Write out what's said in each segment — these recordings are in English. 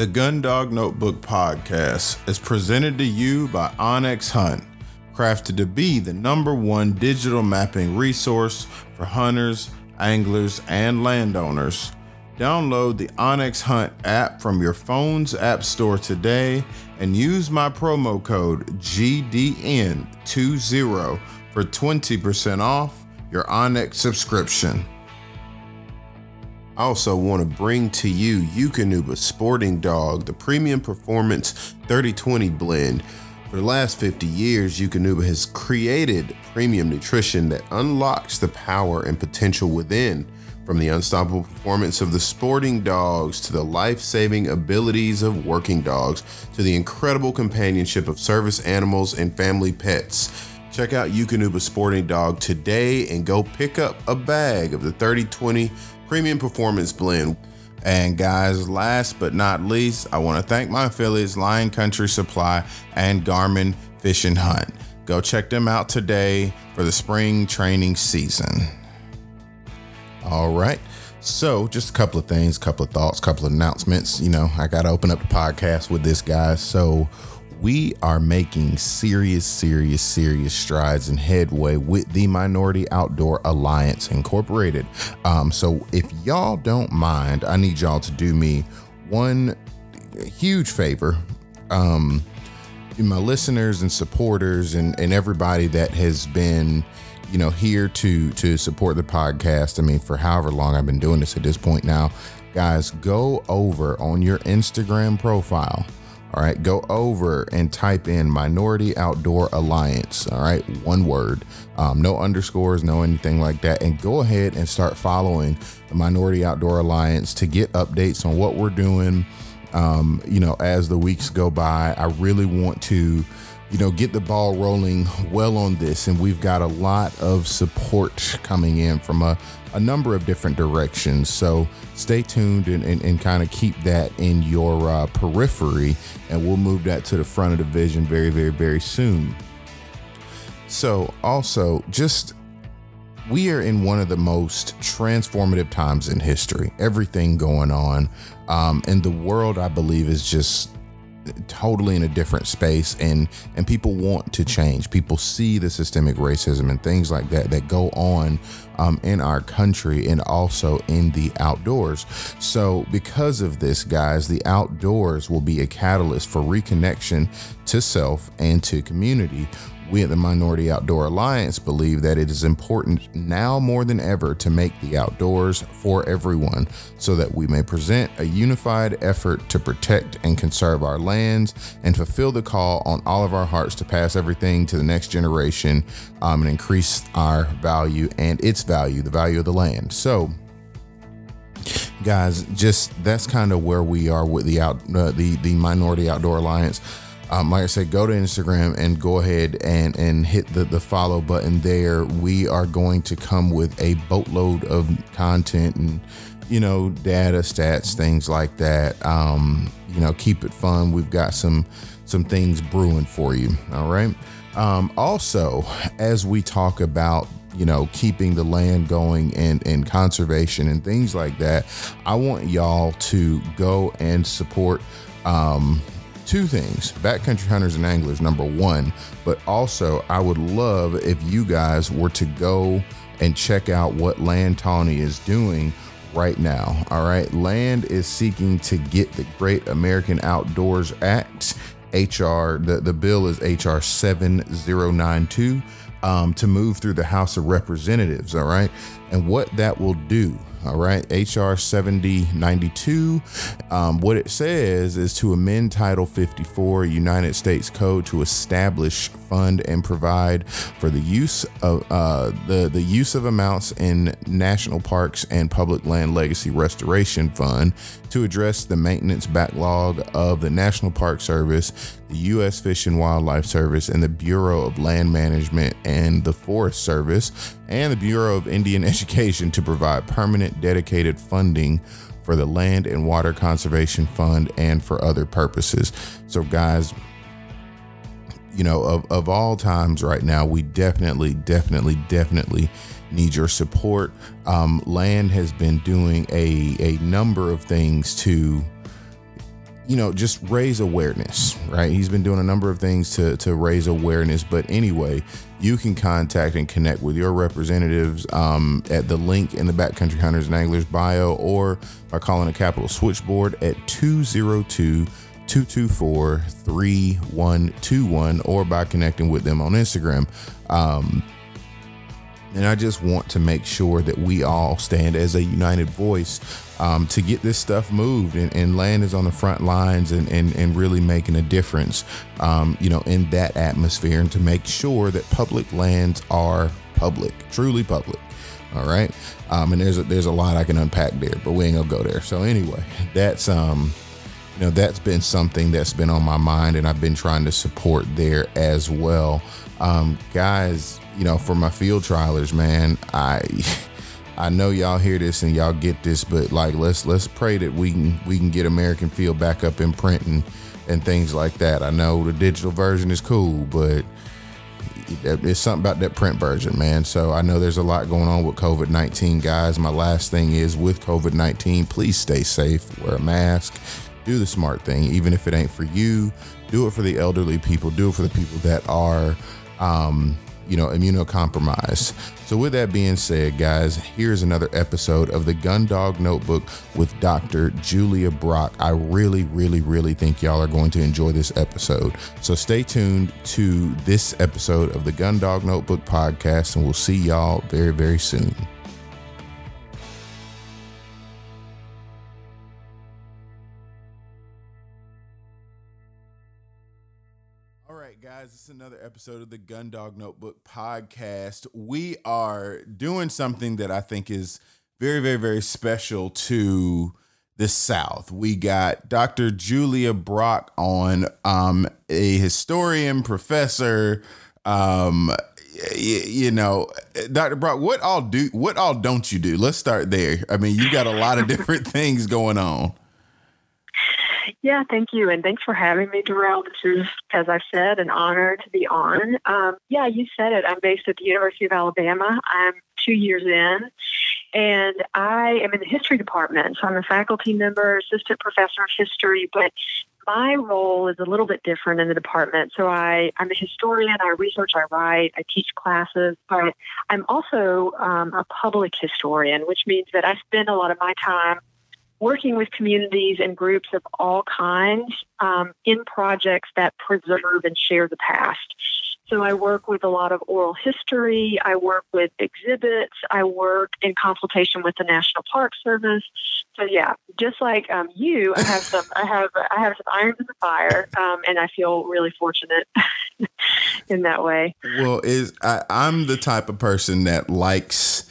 The Gundog Notebook Podcast is presented to you by Onyx Hunt, crafted to be the number one digital mapping resource for hunters, anglers, and landowners. Download the Onyx Hunt app from your phone's app store today and use my promo code GDN20 for 20% off your Onyx subscription. I also want to bring to you Eukanuba Sporting Dog, the premium performance 3020 blend. For the last 50 years, Eukanuba has created premium nutrition that unlocks the power and potential within. From the unstoppable performance of the sporting dogs to the life saving abilities of working dogs to the incredible companionship of service animals and family pets. Check out Eukanuba Sporting Dog today and go pick up a bag of the 3020 Premium Performance Blend. And guys, last but not least, I want to thank my affiliates Lion Country Supply and Garmin Fish and Hunt. Go check them out today for the spring training season. All right. So, just a couple of things, couple of thoughts, couple of announcements. You know, I got to open up the podcast with this guy. So, we are making serious, serious, serious strides and headway with the Minority Outdoor Alliance Incorporated. Um, so if y'all don't mind, I need y'all to do me one huge favor. Um, my listeners and supporters and, and everybody that has been you know here to to support the podcast i mean for however long i've been doing this at this point now guys go over on your instagram profile all right, go over and type in Minority Outdoor Alliance. All right, one word, um, no underscores, no anything like that. And go ahead and start following the Minority Outdoor Alliance to get updates on what we're doing. Um, you know, as the weeks go by, I really want to you know, get the ball rolling well on this. And we've got a lot of support coming in from a, a number of different directions. So stay tuned and, and, and kind of keep that in your uh, periphery. And we'll move that to the front of the vision very, very, very soon. So, also, just we are in one of the most transformative times in history. Everything going on. Um, and the world, I believe, is just totally in a different space and and people want to change. People see the systemic racism and things like that that go on um, in our country and also in the outdoors. So because of this guys the outdoors will be a catalyst for reconnection to self and to community we at the Minority Outdoor Alliance believe that it is important now more than ever to make the outdoors for everyone so that we may present a unified effort to protect and conserve our lands and fulfill the call on all of our hearts to pass everything to the next generation um, and increase our value and its value, the value of the land. So, guys, just that's kind of where we are with the out uh, the the Minority Outdoor Alliance um, like I said, go to Instagram and go ahead and and hit the the follow button there. We are going to come with a boatload of content and you know data, stats, things like that. Um, you know, keep it fun. We've got some some things brewing for you. All right. Um, also, as we talk about you know keeping the land going and and conservation and things like that i want y'all to go and support um two things backcountry hunters and anglers, number one, but also I would love if you guys were to go and check out what Land Tawney is doing right now. All right. Land is seeking to get the Great American Outdoors Act, HR, the, the bill is HR 7092, um, to move through the House of Representatives. All right. And what that will do all right, HR 7092. Um, what it says is to amend Title 54 United States Code to establish, fund, and provide for the use of uh, the the use of amounts in national parks and public land legacy restoration fund to address the maintenance backlog of the National Park Service, the U.S. Fish and Wildlife Service, and the Bureau of Land Management and the Forest Service, and the Bureau of Indian Education to provide permanent dedicated funding for the Land and Water Conservation Fund and for other purposes. So, guys, you know, of, of all times right now, we definitely, definitely, definitely need your support. Um, Land has been doing a, a number of things to you know, just raise awareness, right? He's been doing a number of things to to raise awareness. But anyway, you can contact and connect with your representatives um, at the link in the Backcountry Hunters and Anglers bio, or by calling a Capitol Switchboard at 202 224 3121, or by connecting with them on Instagram. Um, and I just want to make sure that we all stand as a united voice um, to get this stuff moved. And, and, land is on the front lines and, and, and really making a difference, um, you know, in that atmosphere and to make sure that public lands are public, truly public. All right. Um, and there's a, there's a lot I can unpack there, but we ain't gonna go there. So anyway, that's um, know, that's been something that's been on my mind, and I've been trying to support there as well. Um, guys, you know, for my field trialers, man, I I know y'all hear this and y'all get this, but like let's let's pray that we can we can get American Field back up in print and and things like that. I know the digital version is cool, but it's something about that print version, man. So I know there's a lot going on with COVID 19, guys. My last thing is with COVID 19, please stay safe, wear a mask, do the smart thing, even if it ain't for you. Do it for the elderly people, do it for the people that are um, you know, immunocompromised. So, with that being said, guys, here's another episode of the Gun Dog Notebook with Dr. Julia Brock. I really, really, really think y'all are going to enjoy this episode. So, stay tuned to this episode of the Gun Dog Notebook podcast, and we'll see y'all very, very soon. Episode of the Gun Dog Notebook podcast. We are doing something that I think is very, very, very special to the South. We got Dr. Julia Brock on, um, a historian, professor. Um, you know, Dr. Brock, what all do what all don't you do? Let's start there. I mean, you got a lot of different things going on. Yeah, thank you. And thanks for having me, Darrell. This is, as I've said, an honor to be on. Um, yeah, you said it. I'm based at the University of Alabama. I'm two years in, and I am in the history department. So I'm a faculty member, assistant professor of history, but my role is a little bit different in the department. So I, I'm a historian, I research, I write, I teach classes, but I'm also um, a public historian, which means that I spend a lot of my time working with communities and groups of all kinds um, in projects that preserve and share the past. So I work with a lot of oral history. I work with exhibits. I work in consultation with the National Park Service. So yeah, just like um, you, I have some. I have I have some irons in the fire, um, and I feel really fortunate in that way. Well, is I, I'm the type of person that likes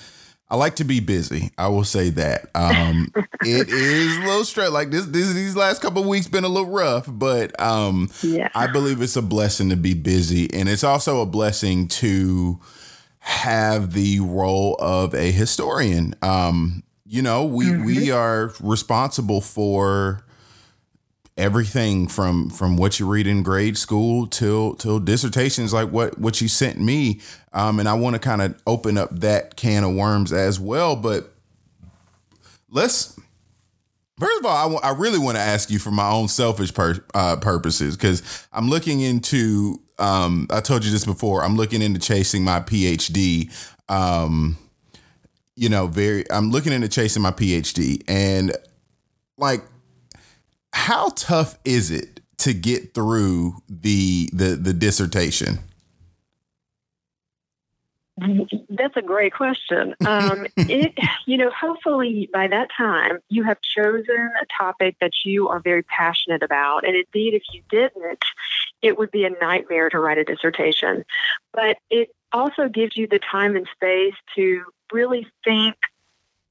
I like to be busy. I will say that. Um, it is a little stressed. Like this, this these last couple weeks been a little rough, but um, yeah. I believe it's a blessing to be busy, and it's also a blessing to have the role of a historian. Um, you know, we mm-hmm. we are responsible for everything from from what you read in grade school till till dissertations like what what you sent me. Um, and i want to kind of open up that can of worms as well but let's first of all i, w- I really want to ask you for my own selfish per- uh, purposes because i'm looking into um, i told you this before i'm looking into chasing my phd um, you know very i'm looking into chasing my phd and like how tough is it to get through the the the dissertation? That's a great question. Um, it, you know, hopefully by that time you have chosen a topic that you are very passionate about. And indeed, if you didn't, it would be a nightmare to write a dissertation. But it also gives you the time and space to really think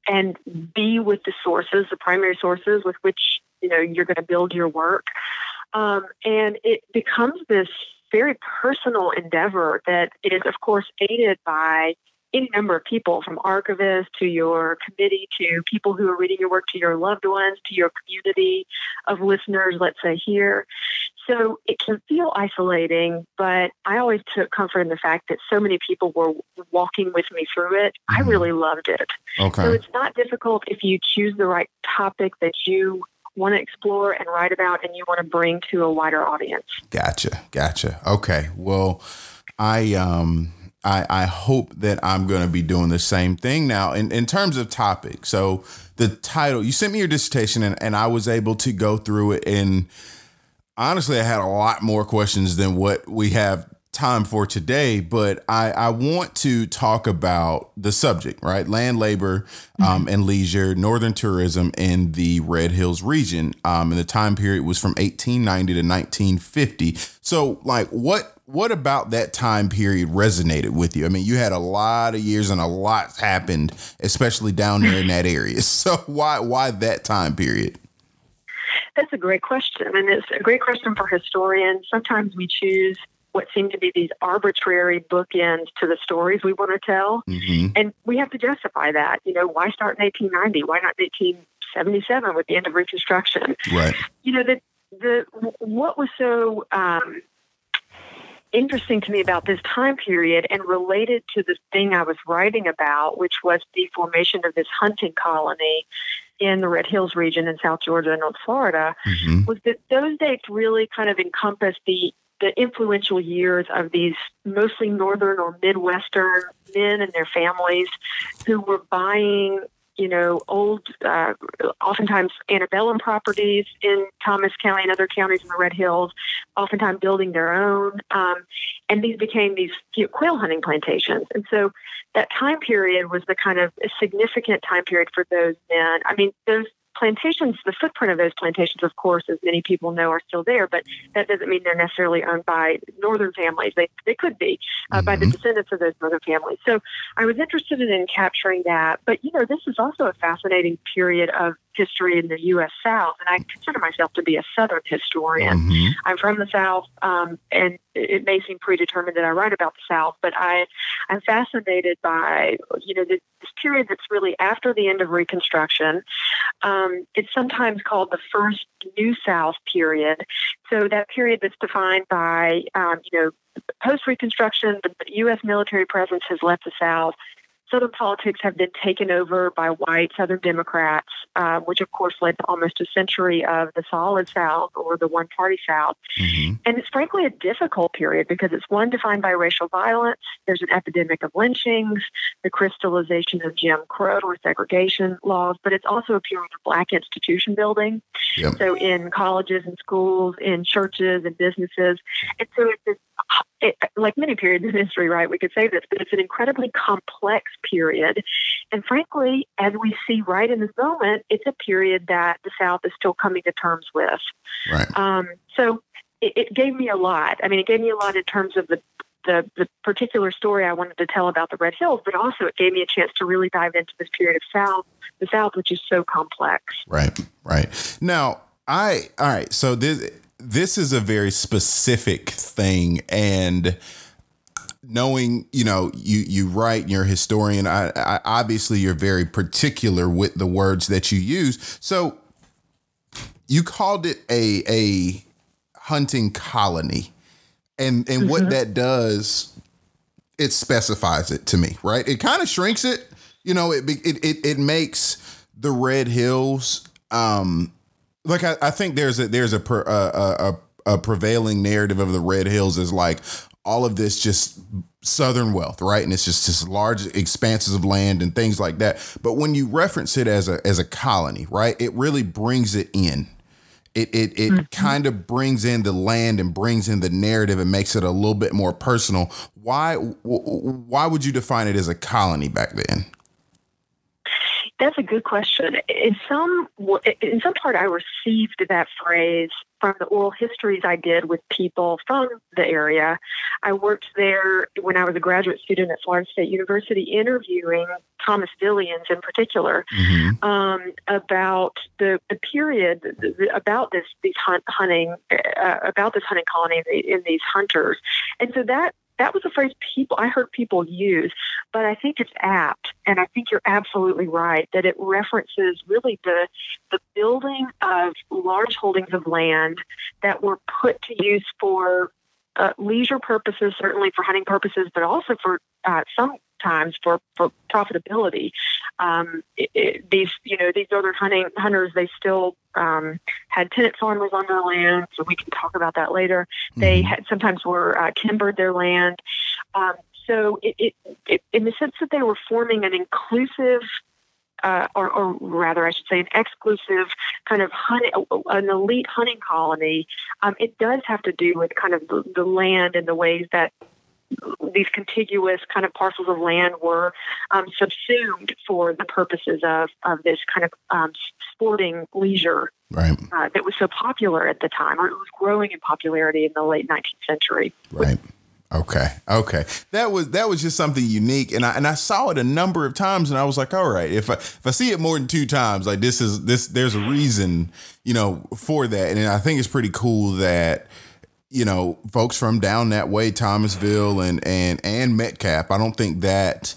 and be with the sources, the primary sources with which you know you're going to build your work. Um, and it becomes this very personal endeavor that is of course aided by any number of people from archivists to your committee to people who are reading your work to your loved ones to your community of listeners let's say here. So it can feel isolating but i always took comfort in the fact that so many people were walking with me through it. Mm-hmm. i really loved it. Okay. so it's not difficult if you choose the right topic that you want to explore and write about and you want to bring to a wider audience. Gotcha. Gotcha. Okay. Well, I um I, I hope that I'm going to be doing the same thing now in, in terms of topic. So the title, you sent me your dissertation and, and I was able to go through it. And honestly, I had a lot more questions than what we have time for today, but I, I want to talk about the subject, right? Land, labor, um, mm-hmm. and leisure, northern tourism in the Red Hills region. Um, and the time period was from 1890 to 1950. So, like, what what about that time period resonated with you? I mean, you had a lot of years and a lot happened, especially down there in that area. So, why why that time period? That's a great question, and it's a great question for historians. Sometimes we choose what seem to be these arbitrary bookends to the stories we want to tell. Mm-hmm. And we have to justify that. You know, why start in 1890? Why not 1877 with the end of Reconstruction? Right. You know, the, the, what was so, um, interesting to me about this time period and related to the thing I was writing about, which was the formation of this hunting colony in the Red Hills region in South Georgia and North Florida, mm-hmm. was that those dates really kind of encompass the the influential years of these mostly northern or midwestern men and their families who were buying you know, old, uh, oftentimes antebellum properties in Thomas County and other counties in the Red Hills, oftentimes building their own. Um, and these became these quail hunting plantations. And so that time period was the kind of significant time period for those men. I mean, those plantations, the footprint of those plantations, of course, as many people know, are still there, but that doesn't mean they're necessarily owned by northern families. They, they could be uh, mm-hmm. by the mm-hmm. descendants of those northern families. So I was interested in capturing that. But, you know, this is also a fascinating period of history in the U.S. South, and I consider myself to be a Southern historian. Mm-hmm. I'm from the South, um, and it may seem predetermined that I write about the South, but I, I'm fascinated by, you know, this, this period that's really after the end of Reconstruction. Um, it's sometimes called the first New South period. So that period that's defined by, um, you know, post Reconstruction, the U.S. military presence has left the South. Southern politics have been taken over by white Southern Democrats, uh, which of course led to almost a century of the solid South or the one party South. Mm-hmm. And it's frankly a difficult period because it's one defined by racial violence. There's an epidemic of lynchings, the crystallization of Jim Crow or segregation laws, but it's also a period of black institution building. Yep. So in colleges and schools, in churches and businesses. And so it's this it, like many periods in history, right? We could say this, but it's an incredibly complex period. And frankly, as we see right in this moment, it's a period that the South is still coming to terms with. Right. Um, so it, it gave me a lot. I mean, it gave me a lot in terms of the the, the particular story I wanted to tell about the Red Hills, but also it gave me a chance to really dive into this period of South, the South, which is so complex. Right, right. Now, I all right. So this this is a very specific thing and knowing you know you you write you're a historian I, I, obviously you're very particular with the words that you use so you called it a a hunting colony and and mm-hmm. what that does it specifies it to me right it kind of shrinks it you know it it it, it makes the red hills um like I, I think there's a there's a, a, a a prevailing narrative of the Red Hills is like all of this just southern wealth, right? And it's just this large expanses of land and things like that. But when you reference it as a as a colony, right, it really brings it in. It it it mm-hmm. kind of brings in the land and brings in the narrative and makes it a little bit more personal. Why why would you define it as a colony back then? That's a good question. In some in some part, I received that phrase from the oral histories I did with people from the area. I worked there when I was a graduate student at Florida State University, interviewing Thomas Villians in particular mm-hmm. um, about the, the period about this these hunt, hunting uh, about this hunting colony in, in these hunters, and so that that was a phrase people I heard people use, but I think it's apt, and I think you're absolutely right that it references really the the building of large holdings of land that were put to use for uh, leisure purposes, certainly for hunting purposes, but also for uh, some times for, for profitability. Um, it, it, these, you know, these northern hunting hunters, they still um, had tenant farmers on their land, so we can talk about that later. Mm-hmm. They had sometimes were uh, timbered their land. Um, so, it, it, it, in the sense that they were forming an inclusive uh, or, or, rather, I should say, an exclusive kind of hunting, an elite hunting colony, um, it does have to do with kind of the, the, land and the ways that these contiguous kind of parcels of land were um, subsumed for the purposes of, of this kind of um, sporting leisure right. uh, that was so popular at the time, or it was growing in popularity in the late 19th century. Right. Okay. Okay. That was that was just something unique, and I and I saw it a number of times, and I was like, all right, if I if I see it more than two times, like this is this there's a reason, you know, for that, and I think it's pretty cool that you know, folks from down that way, Thomasville and and and Metcalf. I don't think that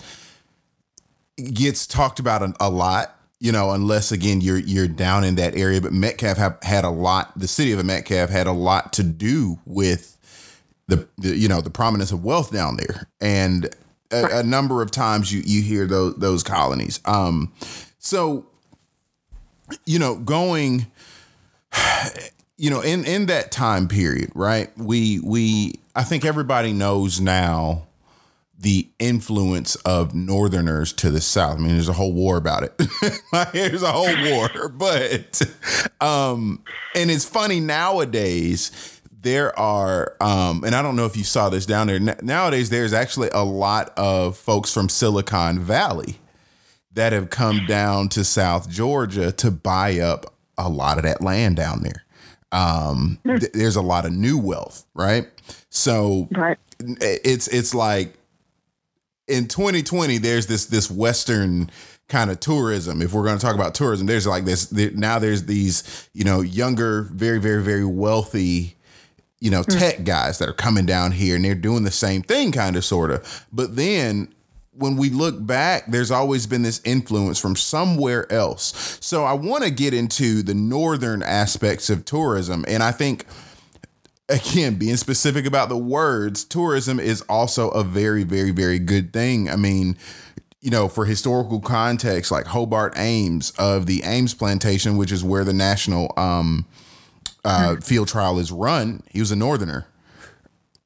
gets talked about a, a lot, you know, unless again you're you're down in that area. But Metcalf have had a lot. The city of Metcalf had a lot to do with the, the you know the prominence of wealth down there, and a, a number of times you you hear those those colonies. Um, so you know, going you know, in in that time period, right? We we I think everybody knows now the influence of northerners to the south. I mean, there's a whole war about it. there's a whole war, but um and it's funny nowadays there are um and I don't know if you saw this down there. Nowadays there's actually a lot of folks from Silicon Valley that have come down to South Georgia to buy up a lot of that land down there um, hmm. th- there's a lot of new wealth, right? So right. it's it's like in 2020, there's this this Western kind of tourism. If we're going to talk about tourism, there's like this there, now. There's these you know younger, very very very wealthy you know hmm. tech guys that are coming down here and they're doing the same thing, kind of sort of. But then when we look back, there's always been this influence from somewhere else. So I want to get into the northern aspects of tourism. And I think, again, being specific about the words, tourism is also a very, very, very good thing. I mean, you know, for historical context, like Hobart Ames of the Ames Plantation, which is where the national um, uh, field trial is run, he was a northerner.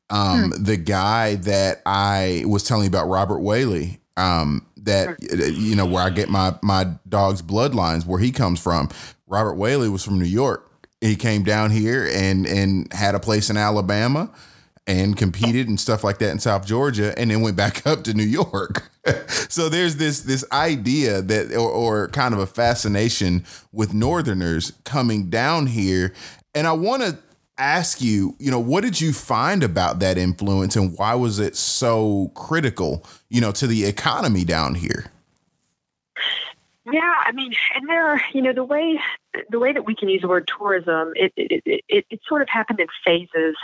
Um, hmm. The guy that I was telling you about, Robert Whaley, um, that you know where I get my my dog's bloodlines, where he comes from. Robert Whaley was from New York. He came down here and and had a place in Alabama and competed and stuff like that in South Georgia, and then went back up to New York. so there's this this idea that or, or kind of a fascination with Northerners coming down here, and I want to ask you, you know, what did you find about that influence and why was it so critical, you know, to the economy down here? Yeah, I mean, and there, you know, the way the way that we can use the word tourism, it it, it, it sort of happened in phases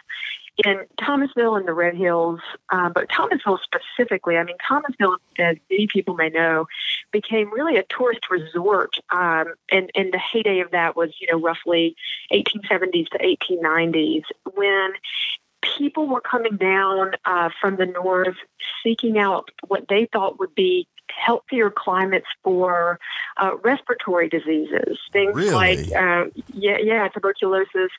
in Thomasville and the Red Hills, uh, but Thomasville specifically, I mean, Thomasville, as many people may know, became really a tourist resort. Um, and, and the heyday of that was, you know, roughly 1870s to 1890s when people were coming down uh, from the north seeking out what they thought would be healthier climates for uh, respiratory diseases, things really? like uh, yeah, yeah, tuberculosis,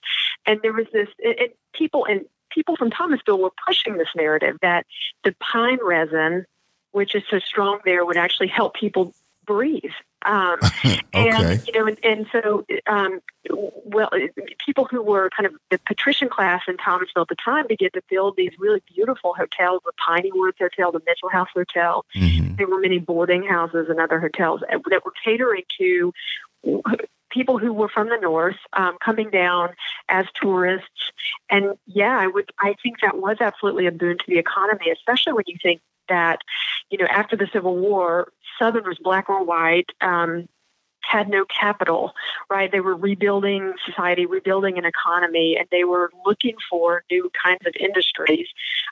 and there was this. It, it, people and people from Thomasville were pushing this narrative that the pine resin, which is so strong there, would actually help people breathe. Um, okay. And you know, and, and so, um, well, people who were kind of the patrician class in Thomasville at the time began to build these really beautiful hotels, the Piney Woods Hotel, the Mitchell House Hotel. Mm-hmm. There were many boarding houses and other hotels that were catering to people who were from the north um, coming down as tourists. And yeah, I would I think that was absolutely a boon to the economy, especially when you think that, you know, after the Civil War, Southerners, black or white, um, had no capital, right? They were rebuilding society, rebuilding an economy, and they were looking for new kinds of industries.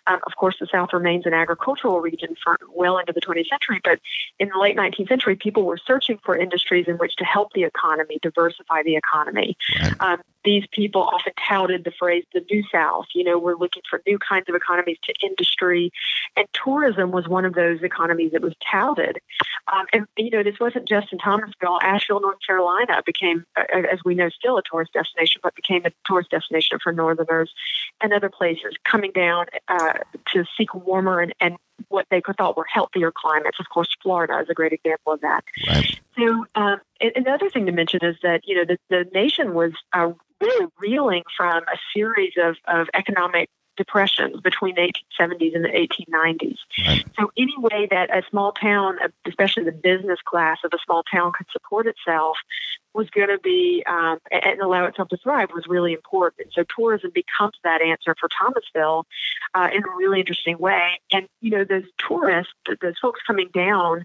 Um, of course, the South remains an agricultural region for well into the 20th century, but in the late 19th century, people were searching for industries in which to help the economy, diversify the economy. Right. Um, these people often touted the phrase the New South. You know, we're looking for new kinds of economies to industry, and tourism was one of those economies that was touted. Um, and you know, this wasn't just in Thomasville. Asheville, North Carolina, became, as we know, still a tourist destination, but became a tourist destination for Northerners and other places coming down uh, to seek warmer and, and what they thought were healthier climates. Of course, Florida is a great example of that. Right. So, um, and thing to mention is that you know the, the nation was uh, really reeling from a series of, of economic depressions between the 1870s and the 1890s. Right. So, any way that a small town, especially the business class of a small town, could support itself was going to be um, and allow itself to thrive was really important. So, tourism becomes that answer for Thomasville uh, in a really interesting way. And, you know, those tourists, those folks coming down,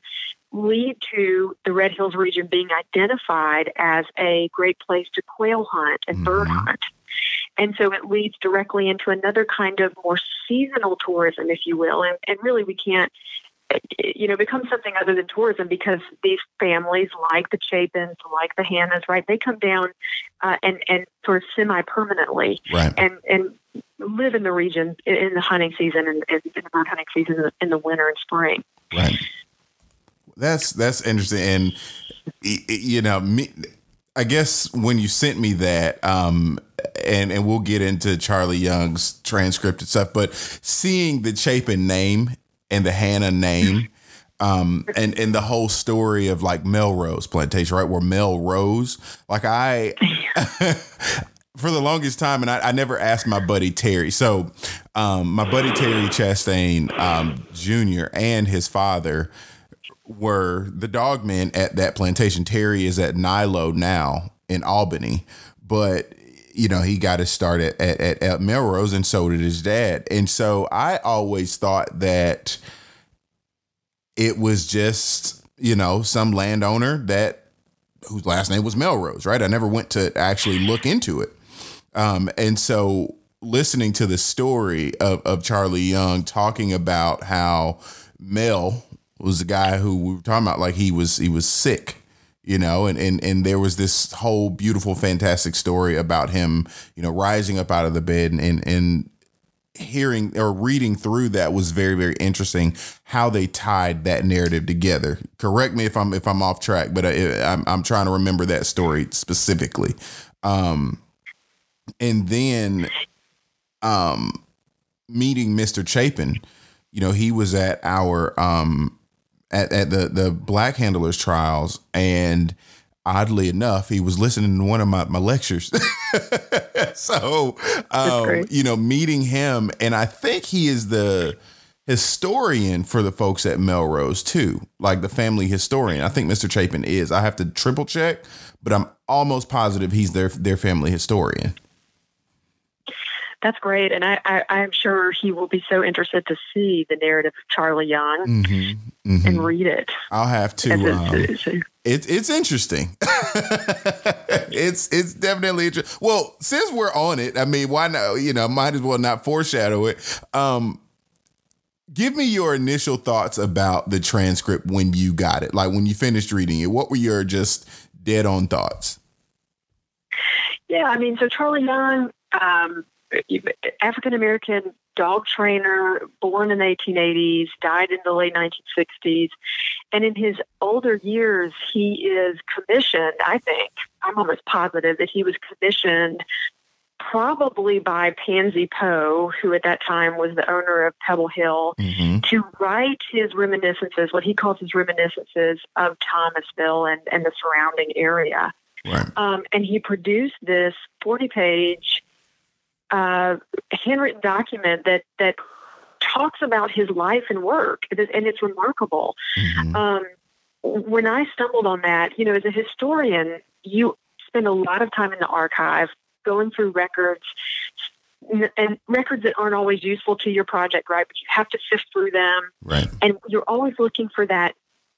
lead to the Red Hills region being identified as a great place to quail hunt and mm-hmm. bird hunt. And so it leads directly into another kind of more seasonal tourism, if you will. And, and really, we can't, you know, become something other than tourism because these families, like the Chapins, like the Hannas, right, they come down uh, and, and sort of semi permanently right. and, and live in the region in the hunting season and in the bird hunting season in the winter and spring. Right. That's that's interesting, and you know, me, I guess when you sent me that, um, and and we'll get into Charlie Young's transcript and stuff, but seeing the Chapin name and the Hanna name. Um, and and the whole story of like Melrose Plantation, right? Where Melrose, like I, for the longest time, and I, I, never asked my buddy Terry. So, um, my buddy Terry Chastain um, Jr. and his father were the dogmen at that plantation. Terry is at Nilo now in Albany, but you know, he got his start at, at, at Melrose and so did his dad. And so I always thought that it was just, you know, some landowner that whose last name was Melrose, right? I never went to actually look into it. Um, and so listening to the story of, of Charlie Young talking about how Mel was the guy who we were talking about, like he was he was sick you know and, and and there was this whole beautiful fantastic story about him you know rising up out of the bed and and, and hearing or reading through that was very very interesting how they tied that narrative together. Correct me if i'm if i'm off track but I, am I'm, I'm trying to remember that story specifically. Um and then um meeting mr chapin you know he was at our um at, at the the black handlers trials and oddly enough he was listening to one of my, my lectures. So um, you know meeting him and i think he is the historian for the folks at melrose too like the family historian. I think mr chapin is. I have to triple check but i'm almost positive he's their their family historian that's great, and I, I am sure he will be so interested to see the narrative of Charlie Young mm-hmm, mm-hmm. and read it. I'll have to. Um, it's it's interesting. it's it's definitely interesting. Well, since we're on it, I mean, why not? You know, might as well not foreshadow it. Um, give me your initial thoughts about the transcript when you got it, like when you finished reading it. What were your just dead on thoughts? Yeah, I mean, so Charlie Young. Um, African American dog trainer, born in the 1880s, died in the late 1960s. And in his older years, he is commissioned, I think, I'm almost positive that he was commissioned probably by Pansy Poe, who at that time was the owner of Pebble Hill, mm-hmm. to write his reminiscences, what he calls his reminiscences of Thomasville and, and the surrounding area. Right. Um, and he produced this 40 page uh, handwritten document that that talks about his life and work, and it's remarkable. Mm-hmm. Um, when I stumbled on that, you know, as a historian, you spend a lot of time in the archive going through records and records that aren't always useful to your project, right? But you have to sift through them. Right. And you're always looking for that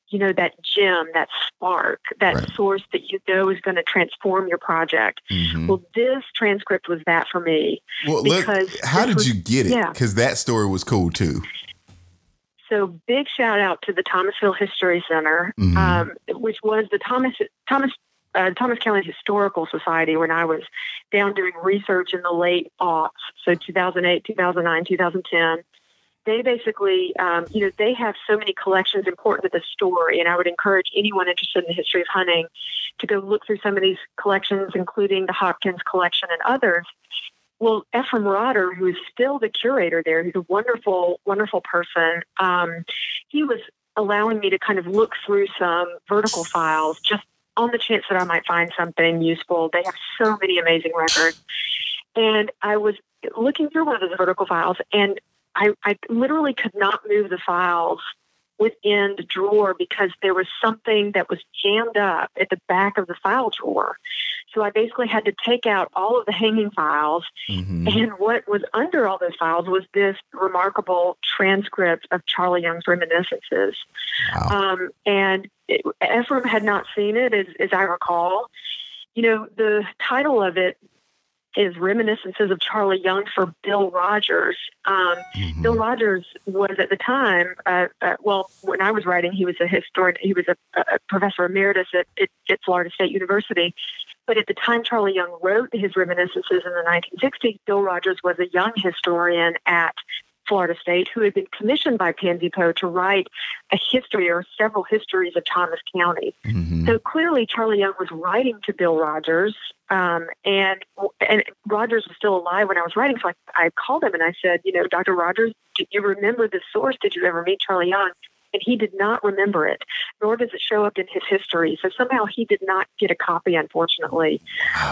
you know that gem that spark that right. source that you know is going to transform your project mm-hmm. well this transcript was that for me well because look, how did was, you get it because yeah. that story was cool too so big shout out to the thomasville history center mm-hmm. um, which was the thomas thomas uh, Thomas County Historical Society when I was down doing research in the late aughts, so 2008, 2009, 2010. They basically, um, you know, they have so many collections important to the story, and I would encourage anyone interested in the history of hunting to go look through some of these collections, including the Hopkins collection and others. Well, Ephraim Rotter, who is still the curator there, he's a wonderful, wonderful person. Um, he was allowing me to kind of look through some vertical files just on the chance that I might find something useful. They have so many amazing records. And I was looking through one of those vertical files, and I, I literally could not move the files within the drawer because there was something that was jammed up at the back of the file drawer. So I basically had to take out all of the hanging files. Mm-hmm. And what was under all those files was this remarkable transcript of Charlie Young's reminiscences. Wow. Um, and it, Ephraim had not seen it, as, as I recall. You know, the title of it is Reminiscences of Charlie Young for Bill Rogers. Um, mm-hmm. Bill Rogers was at the time, uh, uh, well, when I was writing, he was a historian, he was a, a professor emeritus at, at, at, Florida State University. But at the time Charlie Young wrote his reminiscences in the 1960s, Bill Rogers was a young historian at Florida State who had been commissioned by Pansy Poe to write a history or several histories of Thomas County. Mm-hmm. So clearly, Charlie Young was writing to Bill Rogers, um, and and Rogers was still alive when I was writing. So I, I called him and I said, you know, Dr. Rogers, do you remember this source? Did you ever meet Charlie Young? And he did not remember it, nor does it show up in his history. So somehow he did not get a copy, unfortunately,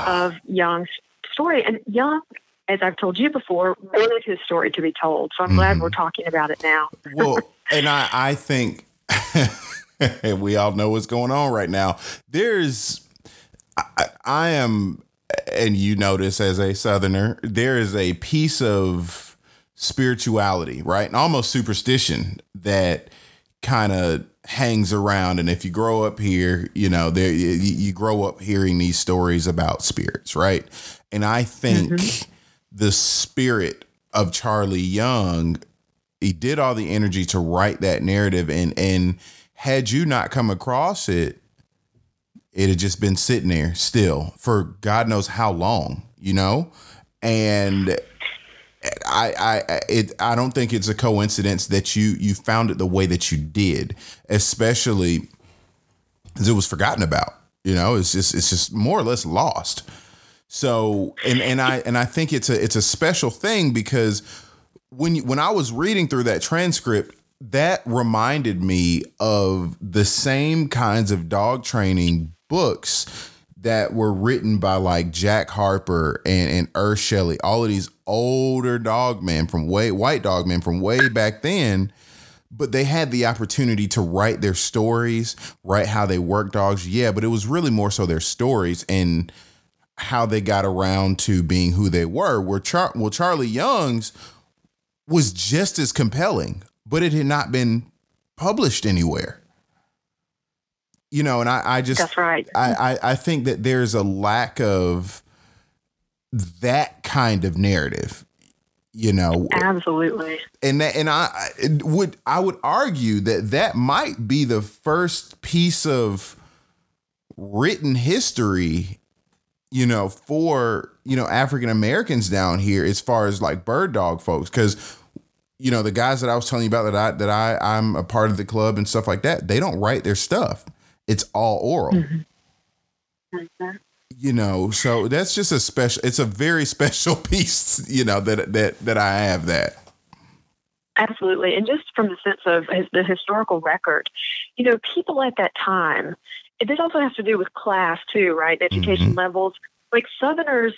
of Young's story. And Young as I've told you before, wanted his story to be told. So I'm mm-hmm. glad we're talking about it now. well, and I, I think we all know what's going on right now. There's, I, I am, and you know this as a Southerner, there is a piece of spirituality, right? And almost superstition that kind of hangs around and if you grow up here you know there you, you, grow up hearing these stories about spirits right and i think mm-hmm the spirit of Charlie Young, he did all the energy to write that narrative and and had you not come across it, it had just been sitting there still for God knows how long, you know? And I I it I don't think it's a coincidence that you you found it the way that you did, especially as it was forgotten about. You know, it's just it's just more or less lost. So and and I and I think it's a it's a special thing because when you, when I was reading through that transcript, that reminded me of the same kinds of dog training books that were written by like Jack Harper and, and Ur Shelley, all of these older dog men from way white dog men from way back then. But they had the opportunity to write their stories, write how they work dogs. Yeah, but it was really more so their stories. And how they got around to being who they were. Where Char- well, Charlie Young's was just as compelling, but it had not been published anywhere. You know, and I, I just that's right. I, I, I think that there's a lack of that kind of narrative. You know, absolutely. And that, and I would I would argue that that might be the first piece of written history you know, for, you know, African Americans down here as far as like bird dog folks. Cause, you know, the guys that I was telling you about that I that I I'm a part of the club and stuff like that, they don't write their stuff. It's all oral. Mm-hmm. Mm-hmm. You know, so that's just a special it's a very special piece, you know, that that that I have that. Absolutely. And just from the sense of the historical record, you know, people at that time, this also has to do with class too, right? Education mm-hmm. levels. Like Southerners,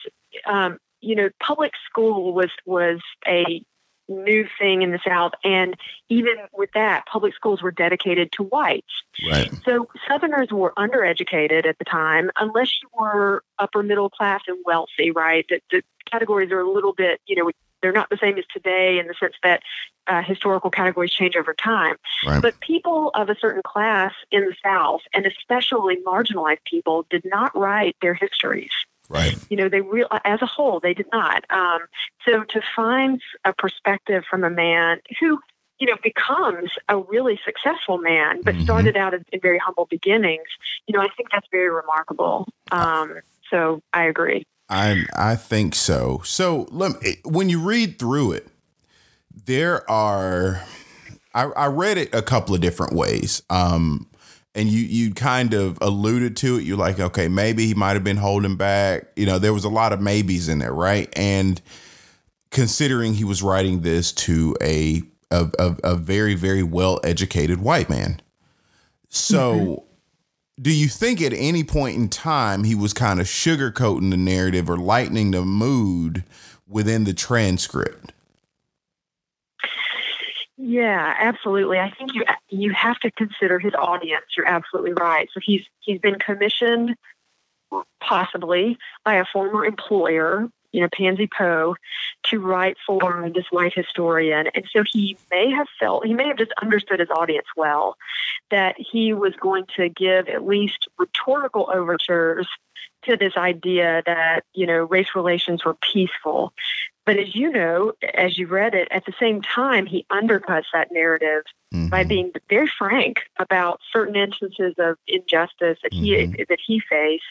um, you know, public school was was a new thing in the South, and even with that, public schools were dedicated to whites. Right. So Southerners were undereducated at the time, unless you were upper middle class and wealthy. Right. The, the categories are a little bit, you know, they're not the same as today in the sense that uh, historical categories change over time. Right. But people of a certain class in the South, and especially marginalized people, did not write their histories. Right. You know, they real as a whole, they did not. Um, so to find a perspective from a man who you know, becomes a really successful man, but Mhm. started out in, in very humble beginnings. You know, I think that's very remarkable. Um, so I agree. I I think so. So let me, when you read through it, there are I, I read it a couple of different ways. Um, and you you kind of alluded to it. You're like, okay, maybe he might have been holding back. You know, there was a lot of maybes in there, right? And considering he was writing this to a a, a, a very very well educated white man, so do you think at any point in time he was kind of sugarcoating the narrative or lightening the mood within the transcript? Yeah, absolutely. I think you you have to consider his audience. You're absolutely right. So he's he's been commissioned possibly by a former employer, you know, Pansy Poe, to write for this white historian. And so he may have felt he may have just understood his audience well, that he was going to give at least rhetorical overtures to this idea that, you know, race relations were peaceful. But as you know, as you read it, at the same time, he undercuts that narrative Mhm. by being very frank about certain instances of injustice that he Mhm. that he faced,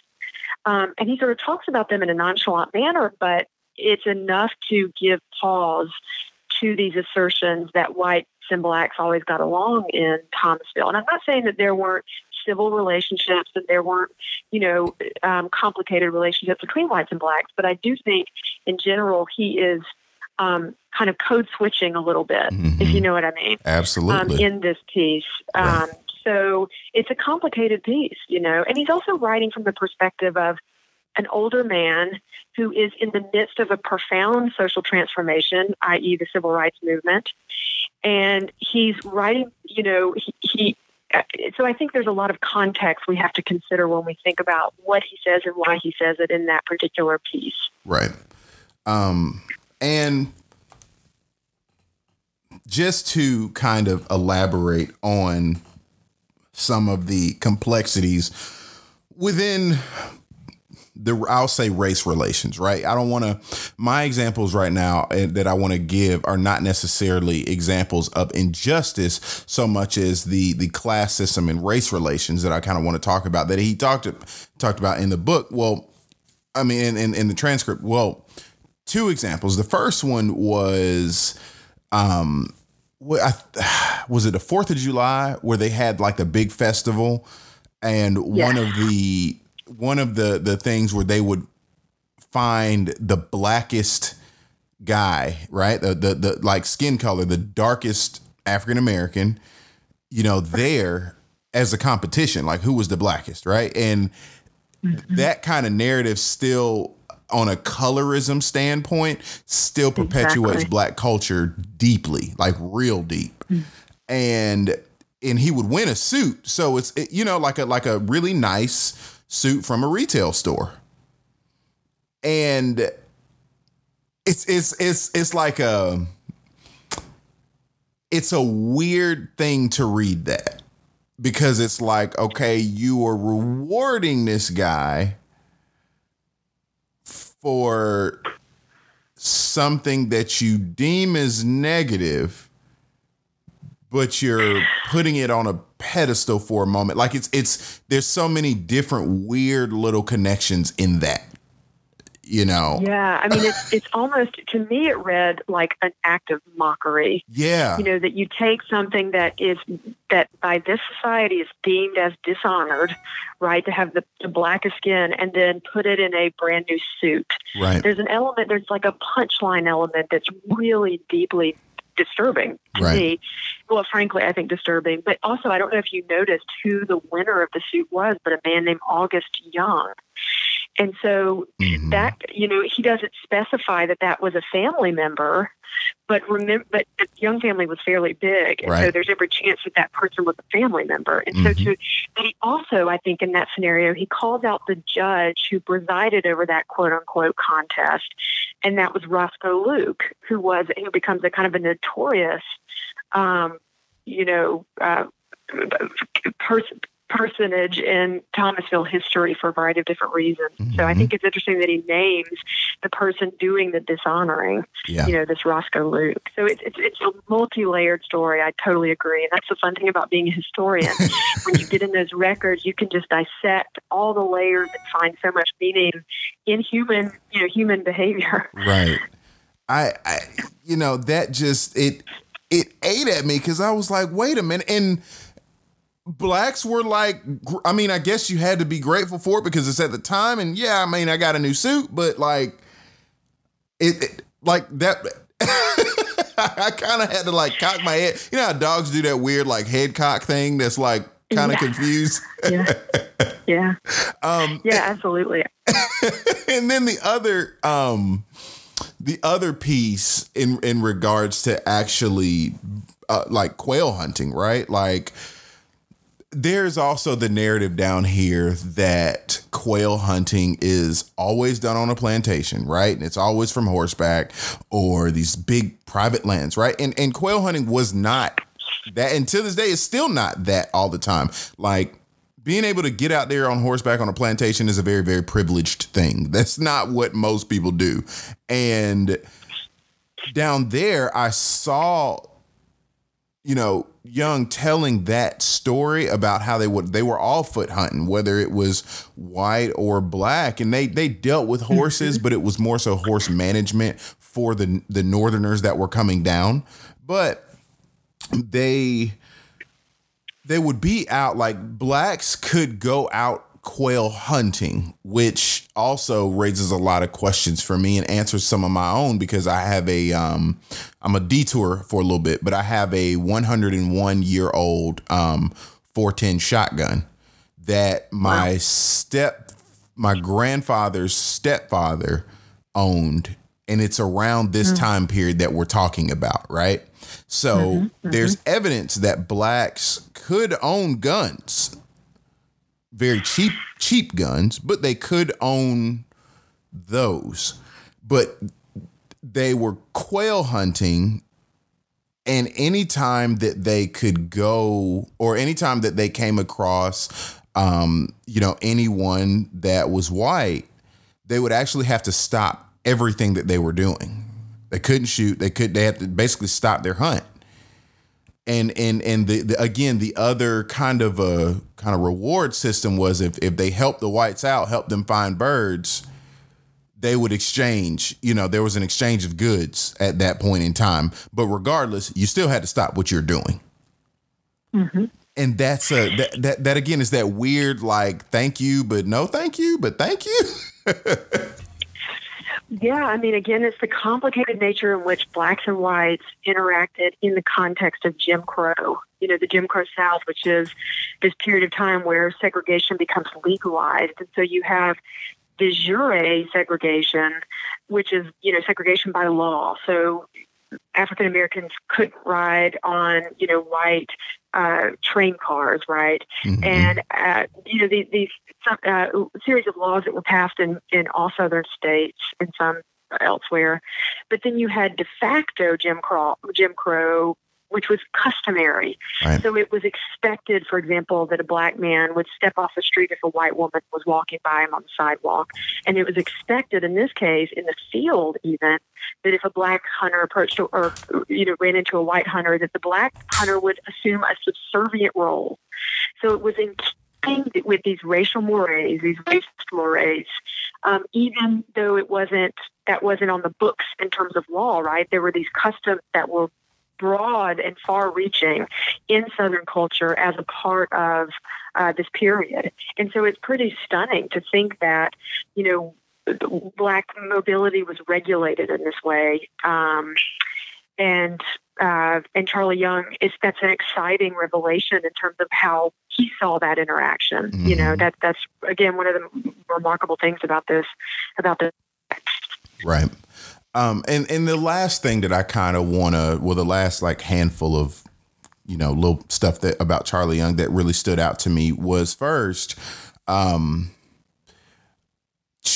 um, and he sort of talks about them in a nonchalant manner, but it's enough to give pause to these assertions that white symbol acts always got along in Thomasville. And I'm not saying that there weren't civil relationships and there weren't, you know, um, complicated relationships between whites and blacks, but I do think in general he is um, kind of code switching a little bit, if you Mhm. know what I mean Absolutely. um, Absolutely. in this piece. Right. So it's a complicated piece, you know, and he's also writing from the perspective of an older man who is in the midst of a profound social transformation, i.e., the civil rights movement. And he's writing, you know, he, he uh, so I think there's a lot of context we have to consider when we think about what he says and why he says it in that particular piece. Right. Um, and just to kind of elaborate on some of the complexities within the I'll say race relations, right? I don't want to my examples right now eh, that I want to give are not necessarily examples of injustice so much as the the class system and race relations that I kind of want to talk about that he talked talked about in the book. Well, I mean in, in, in the transcript. Well, two examples. The first one was um I, was it the 4th of July where they had like the big festival and one of the one of the the things where they would find the blackest guy, right? The the, the like skin color, the darkest African American, you know, there as a competition, like who was the blackest, right? And mm-hmm. that kind of narrative still on a colorism standpoint still perpetuates Exactly. black culture deeply, like real deep. Mm. And and he would win a suit. So it's it, you know like a like a really nice suit from a retail store. And it's it's it's it's like a it's a weird thing to read that because it's like okay you are rewarding this guy for something that you deem as negative but you're putting it on a pedestal for a moment. Like it's it's there's so many different weird little connections in that you know Yeah, I mean, it's it's almost to me it read like an act of mockery. yeah You know that you take something that is that by this society is deemed as dishonored, right? To have the, the blackest skin and then put it in a brand new suit. right There's an element. There's like a punchline element that's really deeply disturbing to Right. me. Well, frankly, I think disturbing. But also, I don't know if you noticed who the winner of the suit was, but a man named August Young. And so Mhm. that you know he doesn't specify that that was a family member but remember but the young family was fairly big and so there's every chance that that person was a family member and so Mhm. to but he also i think in that scenario he calls out the judge who presided over that quote unquote contest and that was roscoe luke who was who becomes a kind of a notorious um you know uh person personage in Thomasville history for a variety of different reasons. Mm-hmm. So I think it's interesting that he names the person doing the dishonoring, Yeah. you know, this Roscoe Luke. So it's, it's, it's a multi-layered story. I totally agree. And that's the fun thing about being a historian. when you get in those records, you can just dissect all the layers and find so much meaning in human, you know, human behavior. Right. I, I you know, that just it it ate at me because I was like, wait a minute. And blacks were like, I mean, I guess you had to be grateful for it because it's at the time. And yeah, I mean, I got a new suit, but like, it, it like that. I kind of had to like cock my head. You know how dogs do that weird like head cock thing that's like kind of Yeah. confused. Yeah. Yeah. Um, Yeah, absolutely. and then the other um the other piece in in regards to actually uh, like quail hunting right like there's also the narrative down here that quail hunting is always done on a plantation, right? And it's always from horseback or these big private lands, right? And and quail hunting was not that and to this day it's still not that all the time. Like being able to get out there on horseback on a plantation is a very very privileged thing. That's not what most people do. And down there I saw you know, Young telling that story about how they would they were all foot hunting, whether it was white or black, and they they dealt with mm-hmm. horses, but it was more so horse management for the the northerners that were coming down. But they they would be out like blacks could go out quail hunting, which also raises a lot of questions for me and answers some of my own because I have a um I'm a detour for a little bit, but I have a 101 year old um 410 shotgun that my step my grandfather's stepfather owned and it's around this time period that we're talking about, right? So there's evidence that blacks could own guns very cheap cheap guns, but they could own those. But they were quail hunting and anytime that they could go or anytime that they came across um, you know, anyone that was white, they would actually have to stop everything that they were doing. They couldn't shoot. They could. They had to basically stop their hunt and and and the, the again the other kind of a kind of reward system was if if they helped the whites out, helped them find birds, they would exchange. You know, there was an exchange of goods at that point in time. But regardless, you still had to stop what you're doing. Mm-hmm. And that's a that, that that again is that weird like thank you but no thank you but thank you. Yeah, I mean, again, it's the complicated nature in which blacks and whites interacted in the context of Jim Crow. You know, the Jim Crow South, which is this period of time where segregation becomes legalized. And so you have de jure segregation, which is, you know, segregation by law. So African Americans couldn't ride on, you know, white uh, train cars, right? Mhm. And uh, you know these, these uh, series of laws that were passed in in all southern states and some elsewhere, but then you had de facto Jim Crow, Jim Crow, which was customary. Right. So it was expected, for example, that a black man would step off the street if a white woman was walking by him on the sidewalk, and it was expected in this case in the field even that if a black hunter approached or, you know ran into a white hunter, that the black hunter would assume a subservient role. So it was in keeping with these racial mores, these racist mores, um, even though it wasn't that wasn't on the books in terms of law, right? There were these customs that were broad and far-reaching in Southern culture as a part of uh, this period, and so it's pretty stunning to think that you know black mobility was regulated in this way. Um, and uh, and Charlie Young is that's an exciting revelation in terms of how he saw that interaction. You know Mhm. that that's again one of the remarkable things about this about this. Right. Um, and and the last thing that I kind of want to, well, the last like handful of, you know, little stuff that about Charlie Young that really stood out to me was first, um,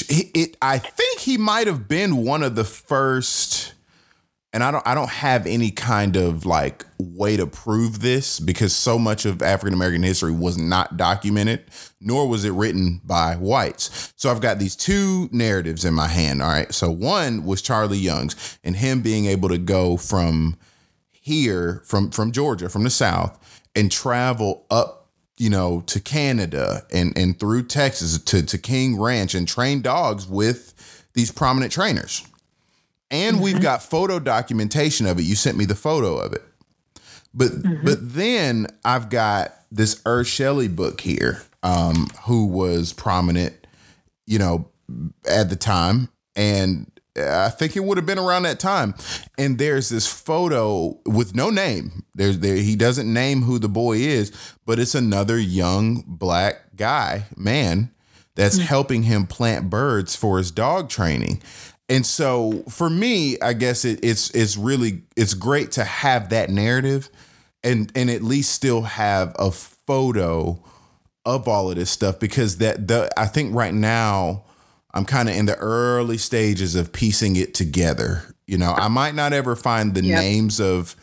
it, it I think he might have been one of the first and I don't I don't have any kind of like way to prove this because so much of African American history was not documented, nor was it written by whites. So I've got these two narratives in my hand. All right. So one was Charlie Young's and him being able to go from here, from from Georgia, from the South, and travel up you know, to Canada and and through Texas to to King Ranch and train dogs with these prominent trainers. And mm-hmm. we've got photo documentation of it. You sent me the photo of it. But mm-hmm. but then I've got this Ur Shelley book here, um, who was prominent, you know, at the time. And I think it would have been around that time. And there's this photo with no name. There's there he doesn't name who the boy is, but it's another young black guy, man, that's mm-hmm. helping him plant birds for his dog training. And so for me, I guess it, it's it's really it's great to have that narrative and and at least still have a photo of all of this stuff because that the I think right now I'm kind of in the early stages of piecing it together. You know, I might not ever find the yep. names of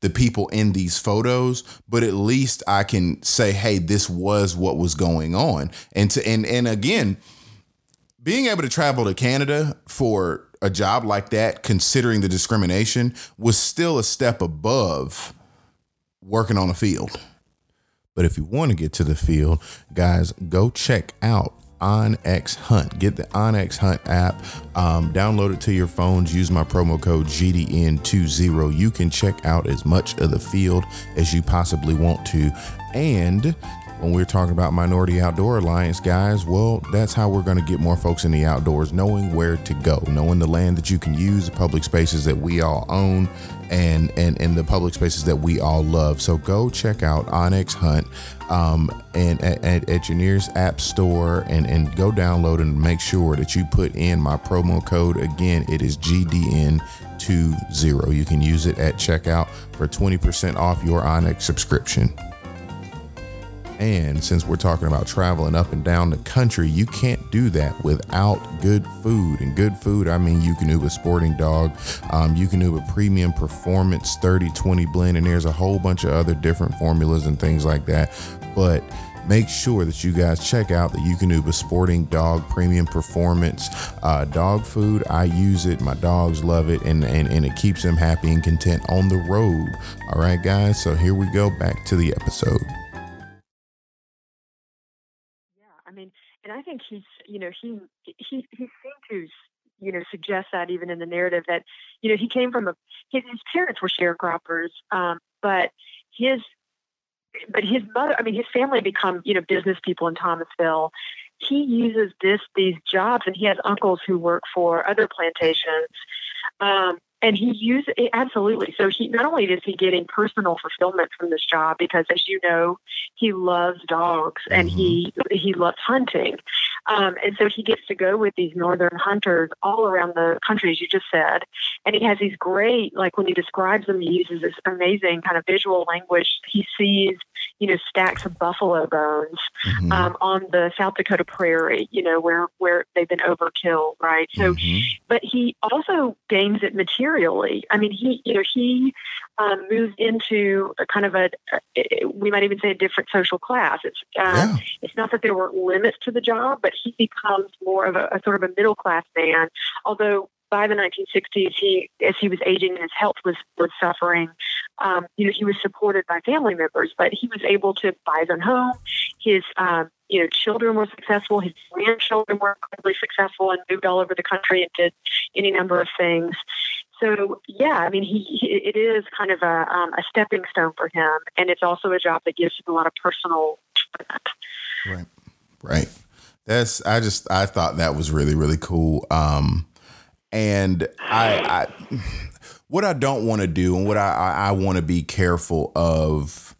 the people in these photos, but at least I can say, hey, this was what was going on. And to and and again, being able to travel to Canada for a job like that, considering the discrimination, was still a step above working on a field. But if you want to get to the field, guys, go check out onX Hunt. Get the onX Hunt app, um, download it to your phones, use my promo code GDN20. You can check out as much of the field as you possibly want to. And when we're talking about Minority Outdoor Alliance, guys, well, that's how we're going to get more folks in the outdoors, knowing where to go, knowing the land that you can use, the public spaces that we all own, and and and the public spaces that we all love. So go check out onX Hunt um, and at, at, your nearest app store and and go download and make sure that you put in my promo code. Again, it is GDN. 20. You can use it at checkout for 20% off your onX subscription. And since we're talking about traveling up and down the country, you can't do that without good food. And good food, I mean Eukanuba Sporting Dog, um, Eukanuba Premium Performance 30 20 blend, and there's a whole bunch of other different formulas and things like that. But make sure that you guys check out the Eukanuba Sporting Dog Premium Performance uh, dog food. I use it, my dogs love it, and, and, and it keeps them happy and content on the road. All right, guys, so here we go back to the episode. And I think he's, you know, he he he seemed to, you know, suggest that even in the narrative that, you know, he came from a his, his parents were sharecroppers, um, but his but his mother, I mean, his family become, you know, business people in Thomasville. He uses this these jobs, and he has uncles who work for other plantations. Um, and he uses it absolutely. So he not only is he getting personal fulfillment from this job because, as you know, he loves dogs and mm-hmm. he he loves hunting, um, and so he gets to go with these northern hunters all around the country, as you just said. And he has these great, like when he describes them, he uses this amazing kind of visual language. He sees, you know, stacks of buffalo bones mm-hmm. um, on the South Dakota prairie, you know, where where they've been overkilled, right? So, mm-hmm. but he also gains it materially. I mean, he, you know, he um, moves into a kind of a, we might even say a different social class. It's uh, yeah. it's not that there were limits to the job, but he becomes more of a, a sort of a middle class man. Although by the 1960s, he, as he was aging and his health was was suffering, um, you know, he was supported by family members, but he was able to buy his own home. His, um, you know, children were successful. His grandchildren were incredibly successful and moved all over the country and did any number of things. So yeah, I mean, he, he it is kind of a um, a stepping stone for him, and it's also a job that gives him a lot of personal. Right, right. That's I just I thought that was really really cool. Um, and I, I what I don't want to do and what I I, I want to be careful of.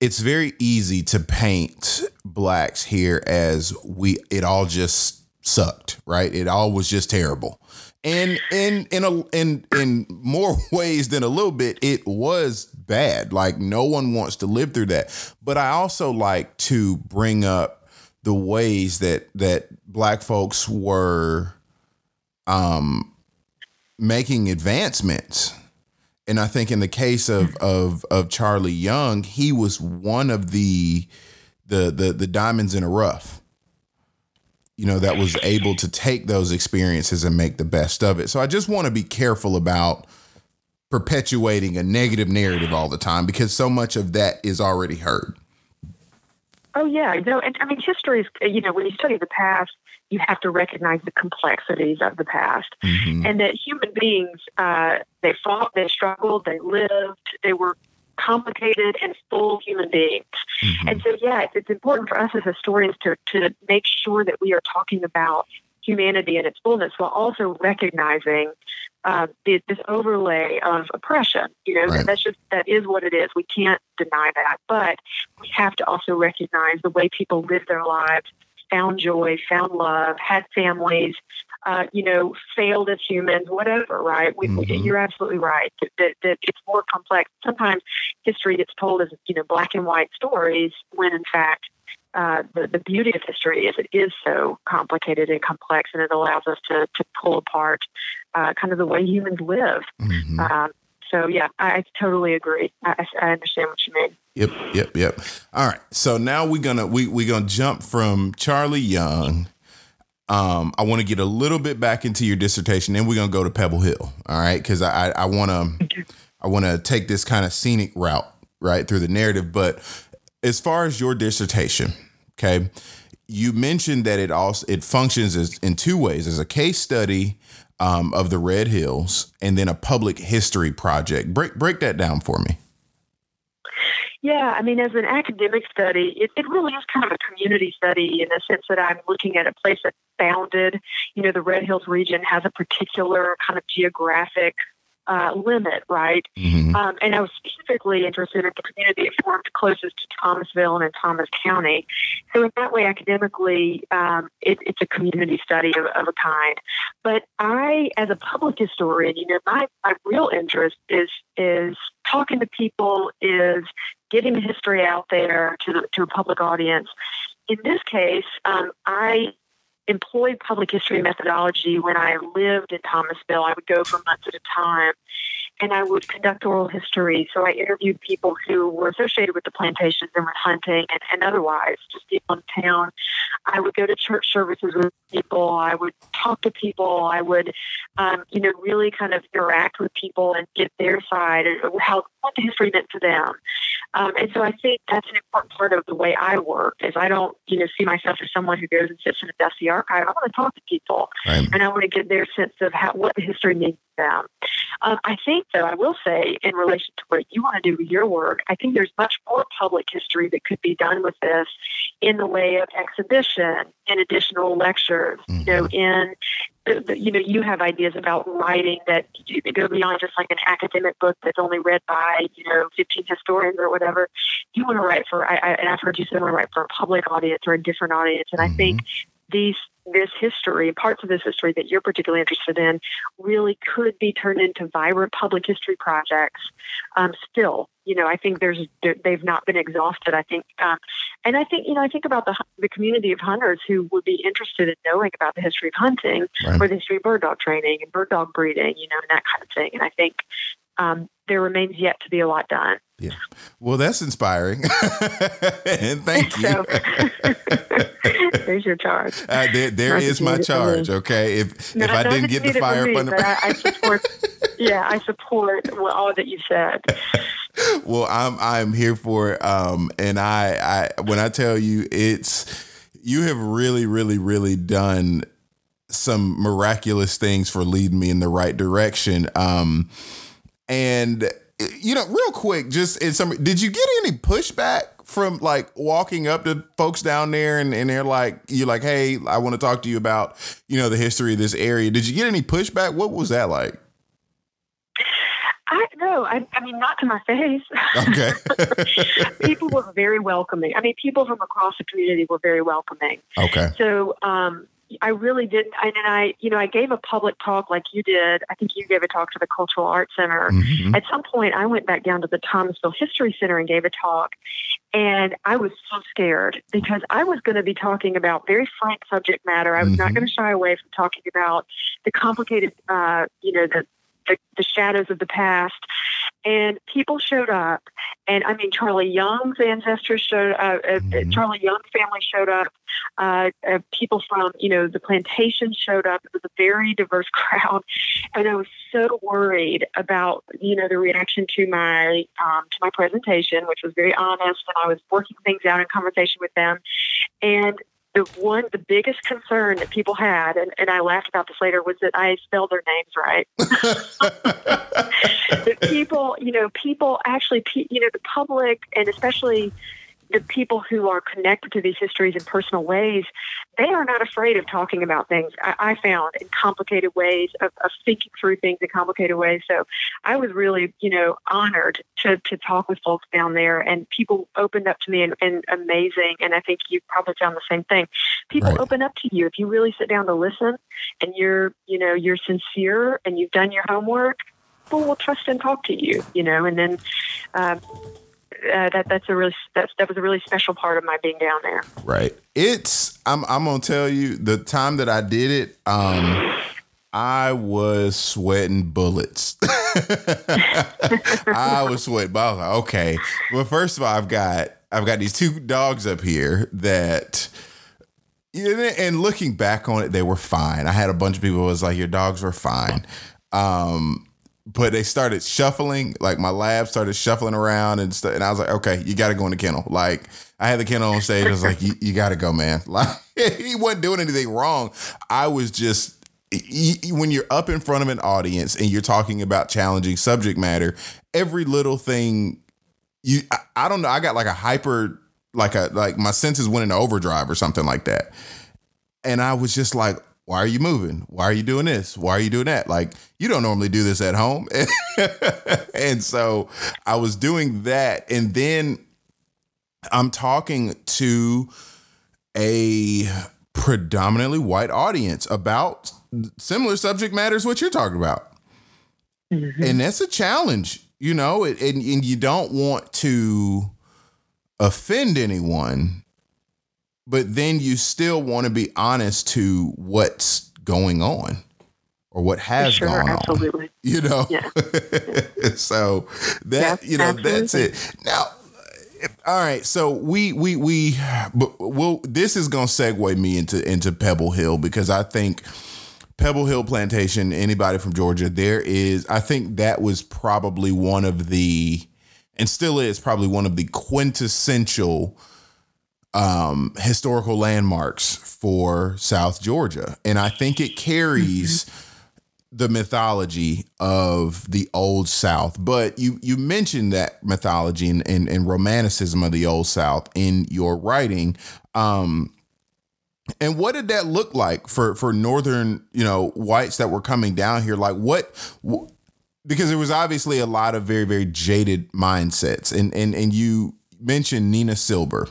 It's very easy to paint blacks here as we it all just sucked, right? It all was just terrible. And in in a in in more ways than a little bit, it was bad. Like no one wants to live through that. But I also like to bring up the ways that that black folks were um making advancements and I think in the case of of of Charlie Young, he was one of the the the the diamonds in a rough. You know, that was able to take those experiences and make the best of it. So I just want to be careful about perpetuating a negative narrative all the time because so much of that is already heard. Oh yeah, no, and I mean history is you know when you study the past, you have to recognize the complexities of the past, mm-hmm. and that human beings uh, they fought, they struggled, they lived, they were complicated and full human beings. Mm-hmm. And so yeah, it's, it's important for us as historians to to make sure that we are talking about humanity in its fullness while also recognizing uh, this overlay of oppression. You know, right. that's just that is what it is. We can't deny that, but we have to also recognize the way people live their lives, found joy, found love, had families. Uh, you know, failed as humans, whatever, right? We, mm-hmm. You're absolutely right that, that, that it's more complex. Sometimes history gets told as, you know, black and white stories when in fact uh, the, the beauty of history is it is so complicated and complex, and it allows us to, to pull apart uh, kind of the way humans live. Mm-hmm. Um, so yeah, I, I totally agree. I, I, understand what you mean. Yep, yep, yep. All right, so now we're gonna we we're gonna jump from Charlie Young. Um, I want to get a little bit back into your dissertation, then we're gonna go to Pebble Hill. All right, because I I want to I want to take this kind of scenic route right through the narrative, but as far as your dissertation, okay, you mentioned that it also it functions as in two ways as a case study um, of the Red Hills and then a public history project. Break break that down for me. Yeah, I mean, as an academic study, it, it really is kind of a community study in the sense that I'm looking at a place that's bounded. You know, the Red Hills region has a particular kind of geographic uh, limit, right? Mm-hmm. Um, and I was specifically interested in the community it formed closest to Thomasville and in Thomas County. So in that way, academically, um, it, it's a community study of, of, a kind. But I, as a public historian, you know, my, my real interest is is talking to people, is getting the history out there to the, to a public audience. In this case, um, I employed public history methodology when I lived in Thomasville. I would go for months at a time and I would conduct oral history. So I interviewed people who were associated with the plantations and with hunting and, and otherwise, just people in town. I would go to church services with people. I would talk to people. I would, um, you know, really kind of interact with people and get their side and how what the history meant to them. Um, and so I think that's an important part of the way I work is I don't, you know, see myself as someone who goes and sits in a dusty archive. I want to talk to people right. and I want to get their sense of how, what the history means them. Um, I think, though, I will say in relation to what you want to do with your work, I think there's much more public history that could be done with this in the way of exhibition and additional lectures, mm-hmm. you know, in you know, you have ideas about writing that go beyond just like an academic book that's only read by, you know, 15 historians or whatever. You want to write for, I, I, and I've heard you say, you want to write for a public audience or a different audience. And mm-hmm. I think these this history, parts of this history that you're particularly interested in, really could be turned into vibrant public history projects. Um, still, you know, I think there's they've not been exhausted. I think, um, and I think you know, I think about the the community of hunters who would be interested in knowing about the history of hunting right. or the history of bird dog training and bird dog breeding, you know, and that kind of thing. And I think um, there remains yet to be a lot done. Yeah. Well, that's inspiring. and thank you. there's your charge. Uh, there there is my charge. Okay. If no, if I didn't get the fire up under I, I support yeah, I support all that you said. Well, I'm I'm here for it. Um and I I when I tell you it's you have really, really, really done some miraculous things for leading me in the right direction. Um and you know, real quick, just in some, did you get any pushback from like walking up to folks down there and, and they're like, you're like, hey, I want to talk to you about, you know, the history of this area. Did you get any pushback? What was that like? I no, I, I mean not to my face. Okay. people were very welcoming. I mean, people from across the community were very welcoming. Okay. So, um, I really did. And then I, you know, I gave a public talk like you did. I think you gave a talk to the Cultural Arts Center. Mm-hmm. At some point, I went back down to the Thomasville History Center and gave a talk. And I was so scared because I was going to be talking about very frank subject matter. I was mm-hmm. not going to shy away from talking about the complicated, uh, you know, the the, the shadows of the past. And people showed up, and I mean Charlie Young's ancestors showed up. Uh, uh, mm-hmm. Charlie Young's family showed up. Uh, uh, people from you know the plantation showed up. It was a very diverse crowd, and I was so worried about you know the reaction to my um, to my presentation, which was very honest, and I was working things out in conversation with them. And the one the biggest concern that people had and, and i laughed about this later was that i spelled their names right. That people you know people actually you know the public and especially the people who are connected to these histories in personal ways, they are not afraid of talking about things. I, I found in complicated ways of, of, thinking through things in complicated ways. So I was really, you know, honored to to talk with folks down there, and people opened up to me and, and amazing. And I think you probably found the same thing. People right. open up to you if you really sit down to listen, and you're, you know, you're sincere and you've done your homework. People will trust and talk to you, you know, and then. Uh, uh, that that's a really that was a really special part of my being down there. Right. It's I'm I'm gonna tell you the time that I did it. Um, I was sweating bullets. I was sweating. But I was like, okay. Well, first of all, I've got I've got these two dogs up here that. And looking back on it, they were fine. I had a bunch of people was like, "Your dogs were fine." Um, but they started shuffling. Like my lab started shuffling around and stuff. And I was like, okay, you got to go in the kennel. Like I had the kennel on stage. I was like, you, you got to go, man. Like he wasn't doing anything wrong. I was just when you're up in front of an audience and you're talking about challenging subject matter, every little thing you I, I don't know. I got like a hyper like a like my senses went into overdrive or something like that. And I was just like, why are you moving? Why are you doing this? Why are you doing that? Like, you don't normally do this at home. and so I was doing that. And then I'm talking to a predominantly white audience about similar subject matters, what you're talking about. Mm-hmm. And that's a challenge, you know, and, and you don't want to offend anyone but then you still want to be honest to what's going on or what has sure, gone absolutely. on. You know? Yeah. so that, yeah, you know, absolutely. that's it. Now, all right, so we we we well this is going to segue me into into Pebble Hill because I think Pebble Hill Plantation anybody from Georgia there is I think that was probably one of the and still is probably one of the quintessential um, historical landmarks for South Georgia. And I think it carries mm-hmm. the mythology of the old South. But you you mentioned that mythology and, and, and romanticism of the old South in your writing. Um, and what did that look like for for northern, you know, whites that were coming down here? Like what because there was obviously a lot of very, very jaded mindsets. And and and you mentioned Nina Silber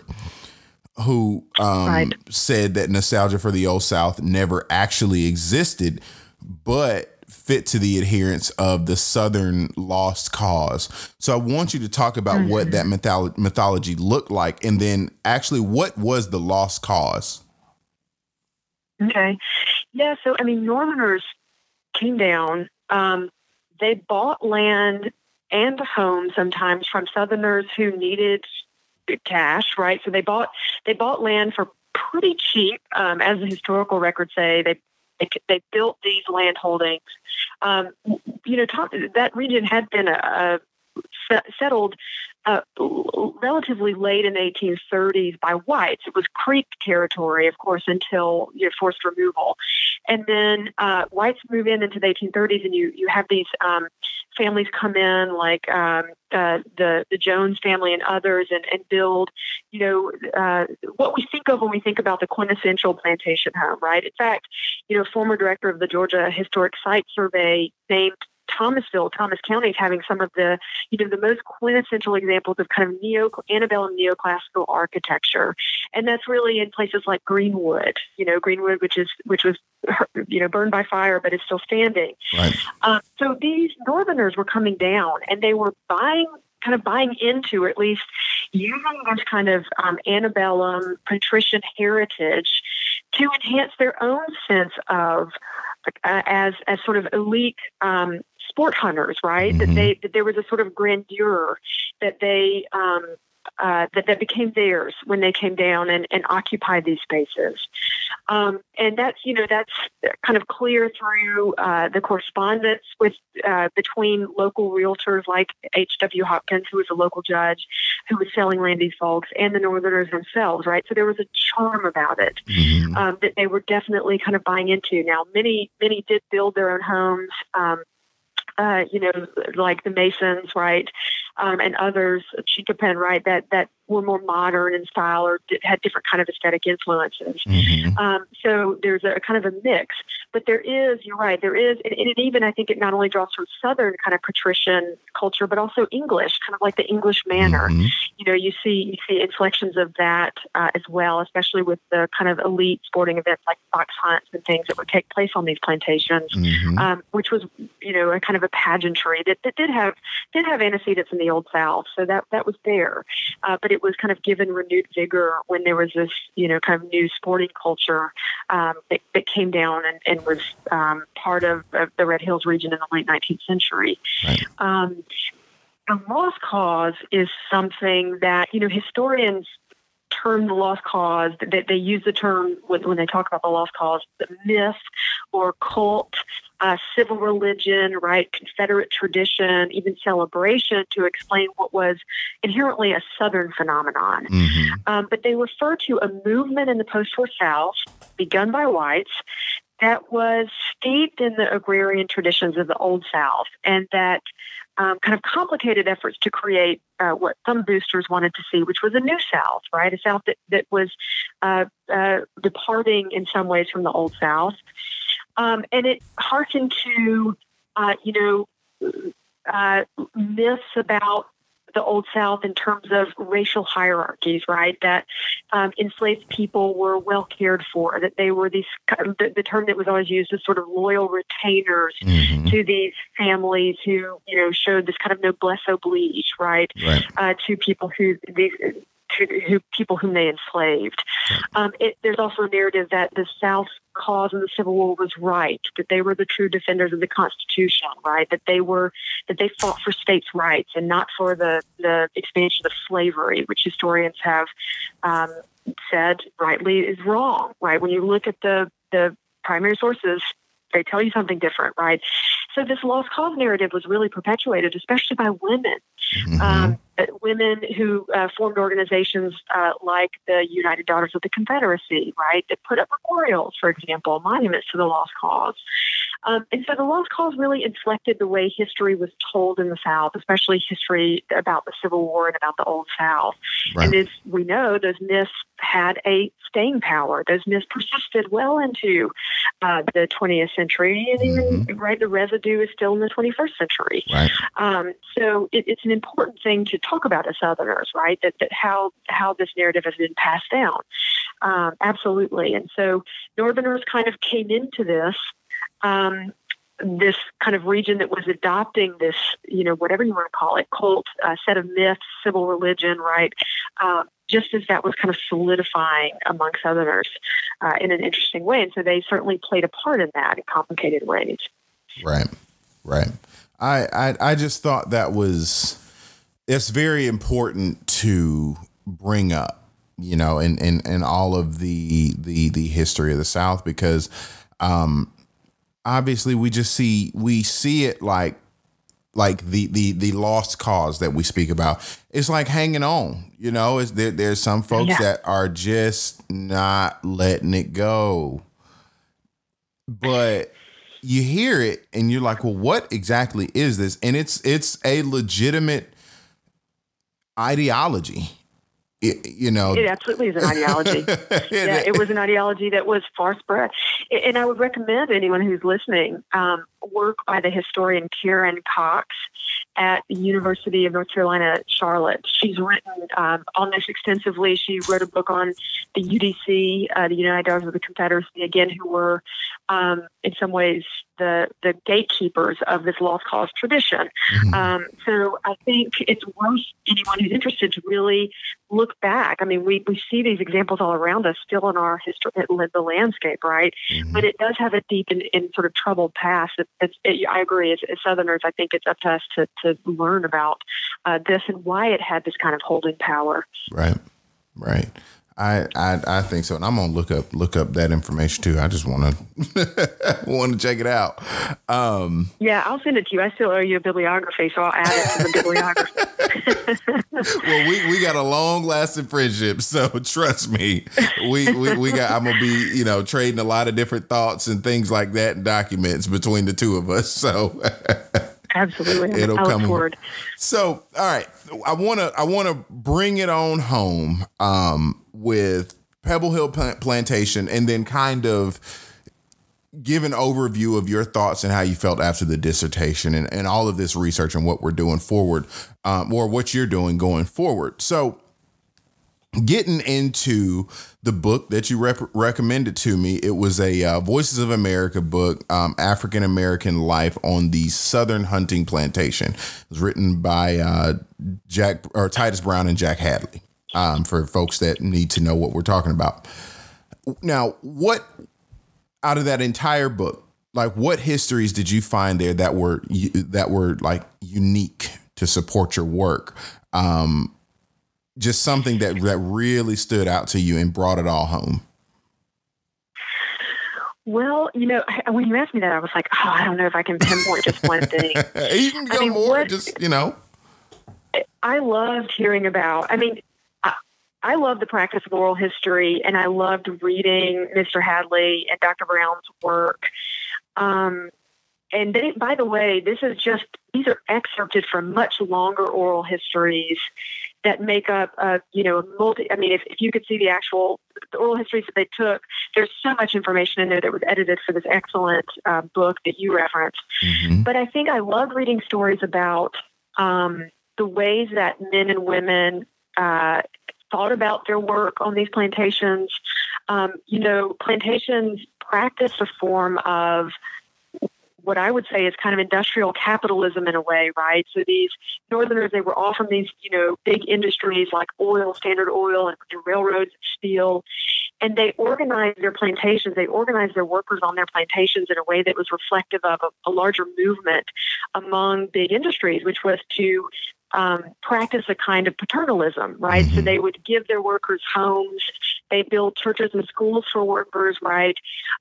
who um, right. said that nostalgia for the old South never actually existed, but fit to the adherence of the Southern lost cause. So I want you to talk about mm-hmm. what that mytholo- mythology looked like, and then actually what was the lost cause. Okay, yeah. So I mean, Northerners came down. Um, they bought land and a home sometimes from Southerners who needed cash, right? So they bought they bought land for pretty cheap, um, as the historical records say. They they, they built these land holdings. Um, you know, talk, that region had been a, a settled uh, relatively late in the 1830s by whites. It was Creek territory, of course, until you know, forced removal. And then uh, whites move in into the 1830s, and you, you have these um, families come in, like um, uh, the the Jones family and others, and, and build, you know, uh, what we think of when we think about the quintessential plantation home, right? In fact, you know, former director of the Georgia Historic Site Survey named Thomasville, Thomas County is having some of the, you know, the most quintessential examples of kind of neo antebellum neoclassical architecture, and that's really in places like Greenwood, you know, Greenwood, which is which was, you know, burned by fire but is still standing. Right. Um, so these Northerners were coming down, and they were buying kind of buying into, or at least using this kind of um, antebellum patrician heritage to enhance their own sense of uh, as as sort of elite um, sport hunters, right? Mm-hmm. That they that there was a sort of grandeur that they um, uh, that, that became theirs when they came down and, and occupied these spaces. Um, and that's, you know, that's kind of clear through uh, the correspondence with uh, between local realtors like H.W. Hopkins, who was a local judge who was selling land these folks, and the Northerners themselves, right? So there was a charm about it mm-hmm. um, that they were definitely kind of buying into. Now, many, many did build their own homes. Um, uh, you know, like the Masons, right, um, and others, Chinquapin, right, that that were more modern in style or had different kind of aesthetic influences. Mm-hmm. Um, so there's a kind of a mix. But there is, you're right, there is, and, and, it even I think it not only draws from Southern kind of patrician culture, but also English, kind of like the English manner. Mm-hmm. You know, you see you see inflections of that uh, as well, especially with the kind of elite sporting events like fox hunts and things that would take place on these plantations, mm-hmm. um, which was you know a kind of a pageantry that, that did have did have antecedents in the old South. So that that was there, uh, but it was kind of given renewed vigor when there was this, you know, kind of new sporting culture um, that, that, came down and, and was um, part of, of, the Red Hills region in the late 19th century. Right. Um, the lost cause is something that, you know, historians term the lost cause, they, they use the term when they talk about the lost cause, the myth or cult uh, civil religion, right, Confederate tradition, even celebration to explain what was inherently a Southern phenomenon. Mm-hmm. Um, but they refer to a movement in the post war South begun by whites that was steeped in the agrarian traditions of the Old South and that um, kind of complicated efforts to create uh, what some boosters wanted to see, which was a new South, right? A South that, that was uh, uh, departing in some ways from the Old South. Um, and it harkened to, uh, you know, uh, myths about the Old South in terms of racial hierarchies, right? That um, enslaved people were well cared for, that they were these, the, the, term that was always used is sort of loyal retainers mm-hmm. to these families who, you know, showed this kind of noblesse oblige, right? right. Uh, to people who, these, to who, people whom they enslaved. Um, it, there's also a narrative that the South's cause in the Civil War was right, that they were the true defenders of the Constitution, right? That they were that they fought for states' rights and not for the the expansion of slavery, which historians have um, said rightly is wrong, right? When you look at the the primary sources, they tell you something different, right? So this lost cause narrative was really perpetuated, especially by women. Mm-hmm. Um, women who uh, formed organizations uh, like the United Daughters of the Confederacy, right, that put up memorials, for example, monuments to the lost cause. Um, and so the lost cause really inflected the way history was told in the South, especially history about the Civil War and about the Old South. Right. And as we know, those myths had a staying power. Those myths persisted well into uh, the 20th century, and even mm-hmm. right, the residue is still in the 21st century. Right. Um, so it, it's an important thing to talk about as Southerners, right? That, that how how this narrative has been passed down. Um, absolutely, and so Northerners kind of came into this. Um, this kind of region that was adopting this, you know, whatever you want to call it, cult uh, set of myths, civil religion, right? Uh, just as that was kind of solidifying among Southerners uh, in an interesting way. And so they certainly played a part in that in complicated ways. Right, right. I, I, I just thought that was it's very important to bring up, you know, in, in, in all of the the the history of the South because um obviously we just see we see it like like the the the lost cause that we speak about it's like hanging on you know is there there's some folks yeah. that are just not letting it go but you hear it and you're like well what exactly is this and it's it's a legitimate ideology. It, you know, it absolutely is an ideology. yeah, it was an ideology that was far spread, and I would recommend anyone who's listening um, work by the historian Karen Cox at the University of North Carolina, Charlotte. She's written um, on this extensively. She wrote a book on the UDC, uh, the United Daughters of the Confederacy, again, who were um, in some ways, the the gatekeepers of this lost cause tradition. Mm-hmm. Um, so I think it's worth anyone who's interested to really look back. I mean, we, we see these examples all around us still in our history, in the landscape, right? Mm-hmm. But it does have a deep and, and sort of troubled past. It, it's, it, I agree. As, as, Southerners, I think it's up to us to, to learn about uh, this and why it had this kind of holding power. Right, right. I, I I think so, and I'm gonna look up look up that information too. I just want to want to check it out. Um, yeah, I'll send it to you. I still owe you a bibliography, so I'll add it to the bibliography. well, we, we got a long lasting friendship, so trust me, we, we we got. I'm gonna be you know trading a lot of different thoughts and things like that and documents between the two of us. So. Absolutely. It'll I come forward. So, all right, I want to I want to bring it on home um, with Pebble Hill Plantation, and then kind of give an overview of your thoughts and how you felt after the dissertation and, and all of this research and what we're doing forward, um, or what you're doing going forward. So, getting into the book that you rep- recommended to me, it was a uh, Voices of America book, um, African American Life on the Southern Hunting Plantation. It was written by uh, Jack or Titus Brown and Jack Hadley. Um, for folks that need to know what we're talking about. Now, what out of that entire book, like what histories did you find there that were that were like unique to support your work? Um, just something that that really stood out to you and brought it all home? Well, you know, when you asked me that, I was like, oh, I don't know if I can pinpoint just one thing. you can go I mean, more, what, just you know. I loved hearing about. I mean, I, I love the practice of oral history, and I loved reading Mr. Hadley and Dr. Brown's work. Um, and they, by the way, this is just these are excerpted from much longer oral histories that make up, uh, you know, multi. I mean, if, if you could see the actual the oral histories that they took, there's so much information in there that was edited for this excellent uh, book that you referenced. Mm-hmm. But I think I love reading stories about um, the ways that men and women uh, thought about their work on these plantations. Um, you know, plantations practice a form of what I would say is kind of industrial capitalism in a way, right? So these Northerners, they were all from these, you know, big industries like oil, Standard Oil, and, and railroads, and steel, and they organized their plantations. They organized their workers on their plantations in a way that was reflective of a, a larger movement among big industries, which was to um, practice a kind of paternalism, right? Mm-hmm. So they would give their workers homes. They built churches and schools for workers, right?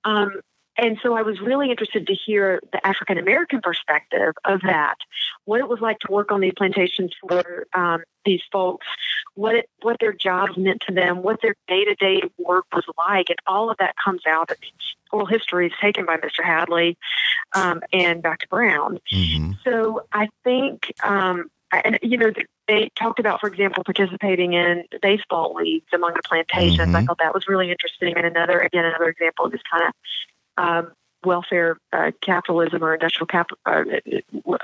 Um, and so I was really interested to hear the African American perspective of that, what it was like to work on these plantations for um, these folks, what it, what their jobs meant to them, what their day to day work was like, and all of that comes out. Oral history is taken by Mr. Hadley um, and Dr. Brown. Mm-hmm. So I think, um, and you know, they talked about, for example, participating in baseball leagues among the plantations. Mm-hmm. I thought that was really interesting, and another, again, another example of this kind of um, welfare uh, capitalism or industrial cap uh,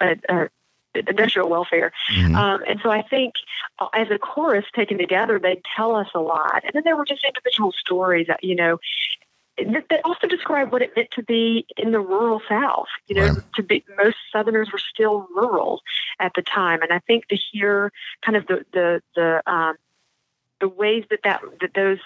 uh, uh, industrial welfare. Mm-hmm. Um, and so I think uh, as a chorus taken together, they tell us a lot. And then there were just individual stories that, you know, that also describe what it meant to be in the rural South. You know, right. to be most Southerners were still rural at the time, and I think to hear kind of the the the um, the ways that that that those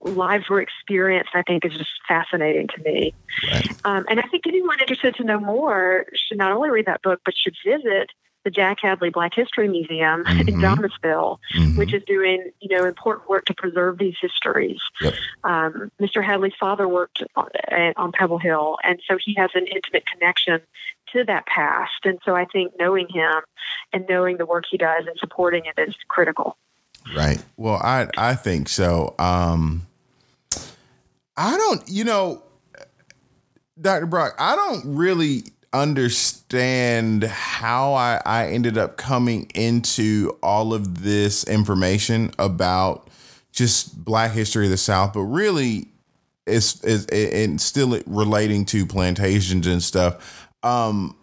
lives were experienced, I think is just fascinating to me. Right. Um, and I think anyone interested to know more should not only read that book, but should visit the Jack Hadley Black History Museum mm-hmm. in Thomasville, mm-hmm. which is doing you know important work to preserve these histories. Yep. Um, Mr. Hadley's father worked on, on Pebble Hill, and so he has an intimate connection to that past. And so I think knowing him and knowing the work he does and supporting it is critical. Right. Well, I I think so. Um, I don't, you know, Dr. Brock, I don't really understand how I, I ended up coming into all of this information about just Black history of the South, but really, it's, it's and still relating to plantations and stuff. Um,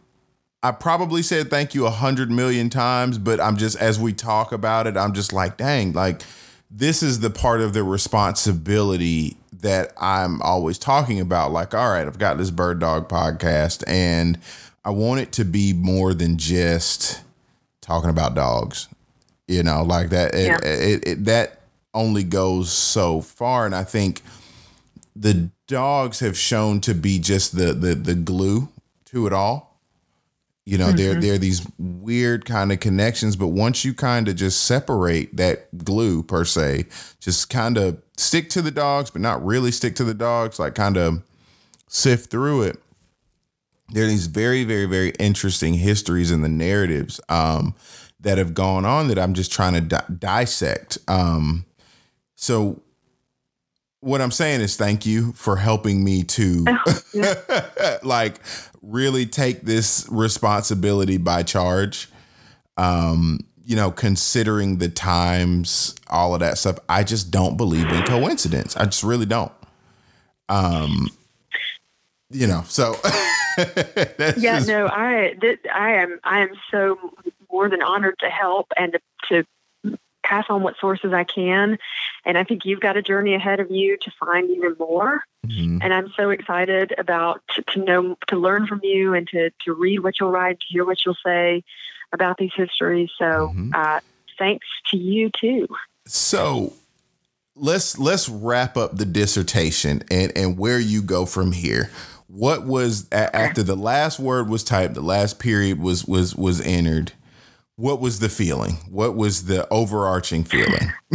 I probably said thank you a hundred million times, but I'm just as we talk about it, I'm just like, dang, like this is the part of the responsibility that I'm always talking about. Like, all right, I've got this bird dog podcast, and I want it to be more than just talking about dogs. You know, like that. It, Yeah. it, it, that only goes so far, and I think the dogs have shown to be just the the the glue to it all. You know, there there are these weird kind of connections, but once you kind of just separate that glue per se, just kind of stick to the dogs, but not really stick to the dogs, like kind of sift through it. There are these very, very, very interesting histories and the narratives um, that have gone on that I'm just trying to di- dissect. Um, so, what I'm saying is, thank you for helping me to like really take this responsibility by charge. Um, you know, considering the times, all of that stuff, I just don't believe in coincidence. I just really don't. Um, you know, so that's yeah, just- no, I th- I am I am so more than honored to help and to, to pass on what sources I can. And I think you've got a journey ahead of you to find even more. Mhm. And I'm so excited about to, to know to learn from you and to to read what you'll write, to hear what you'll say about these histories. So Mhm. uh, thanks to you too. So let's let's wrap up the dissertation and and where you go from here. What was a- after the last word was typed, the last period was was was entered. What was the feeling? What was the overarching feeling?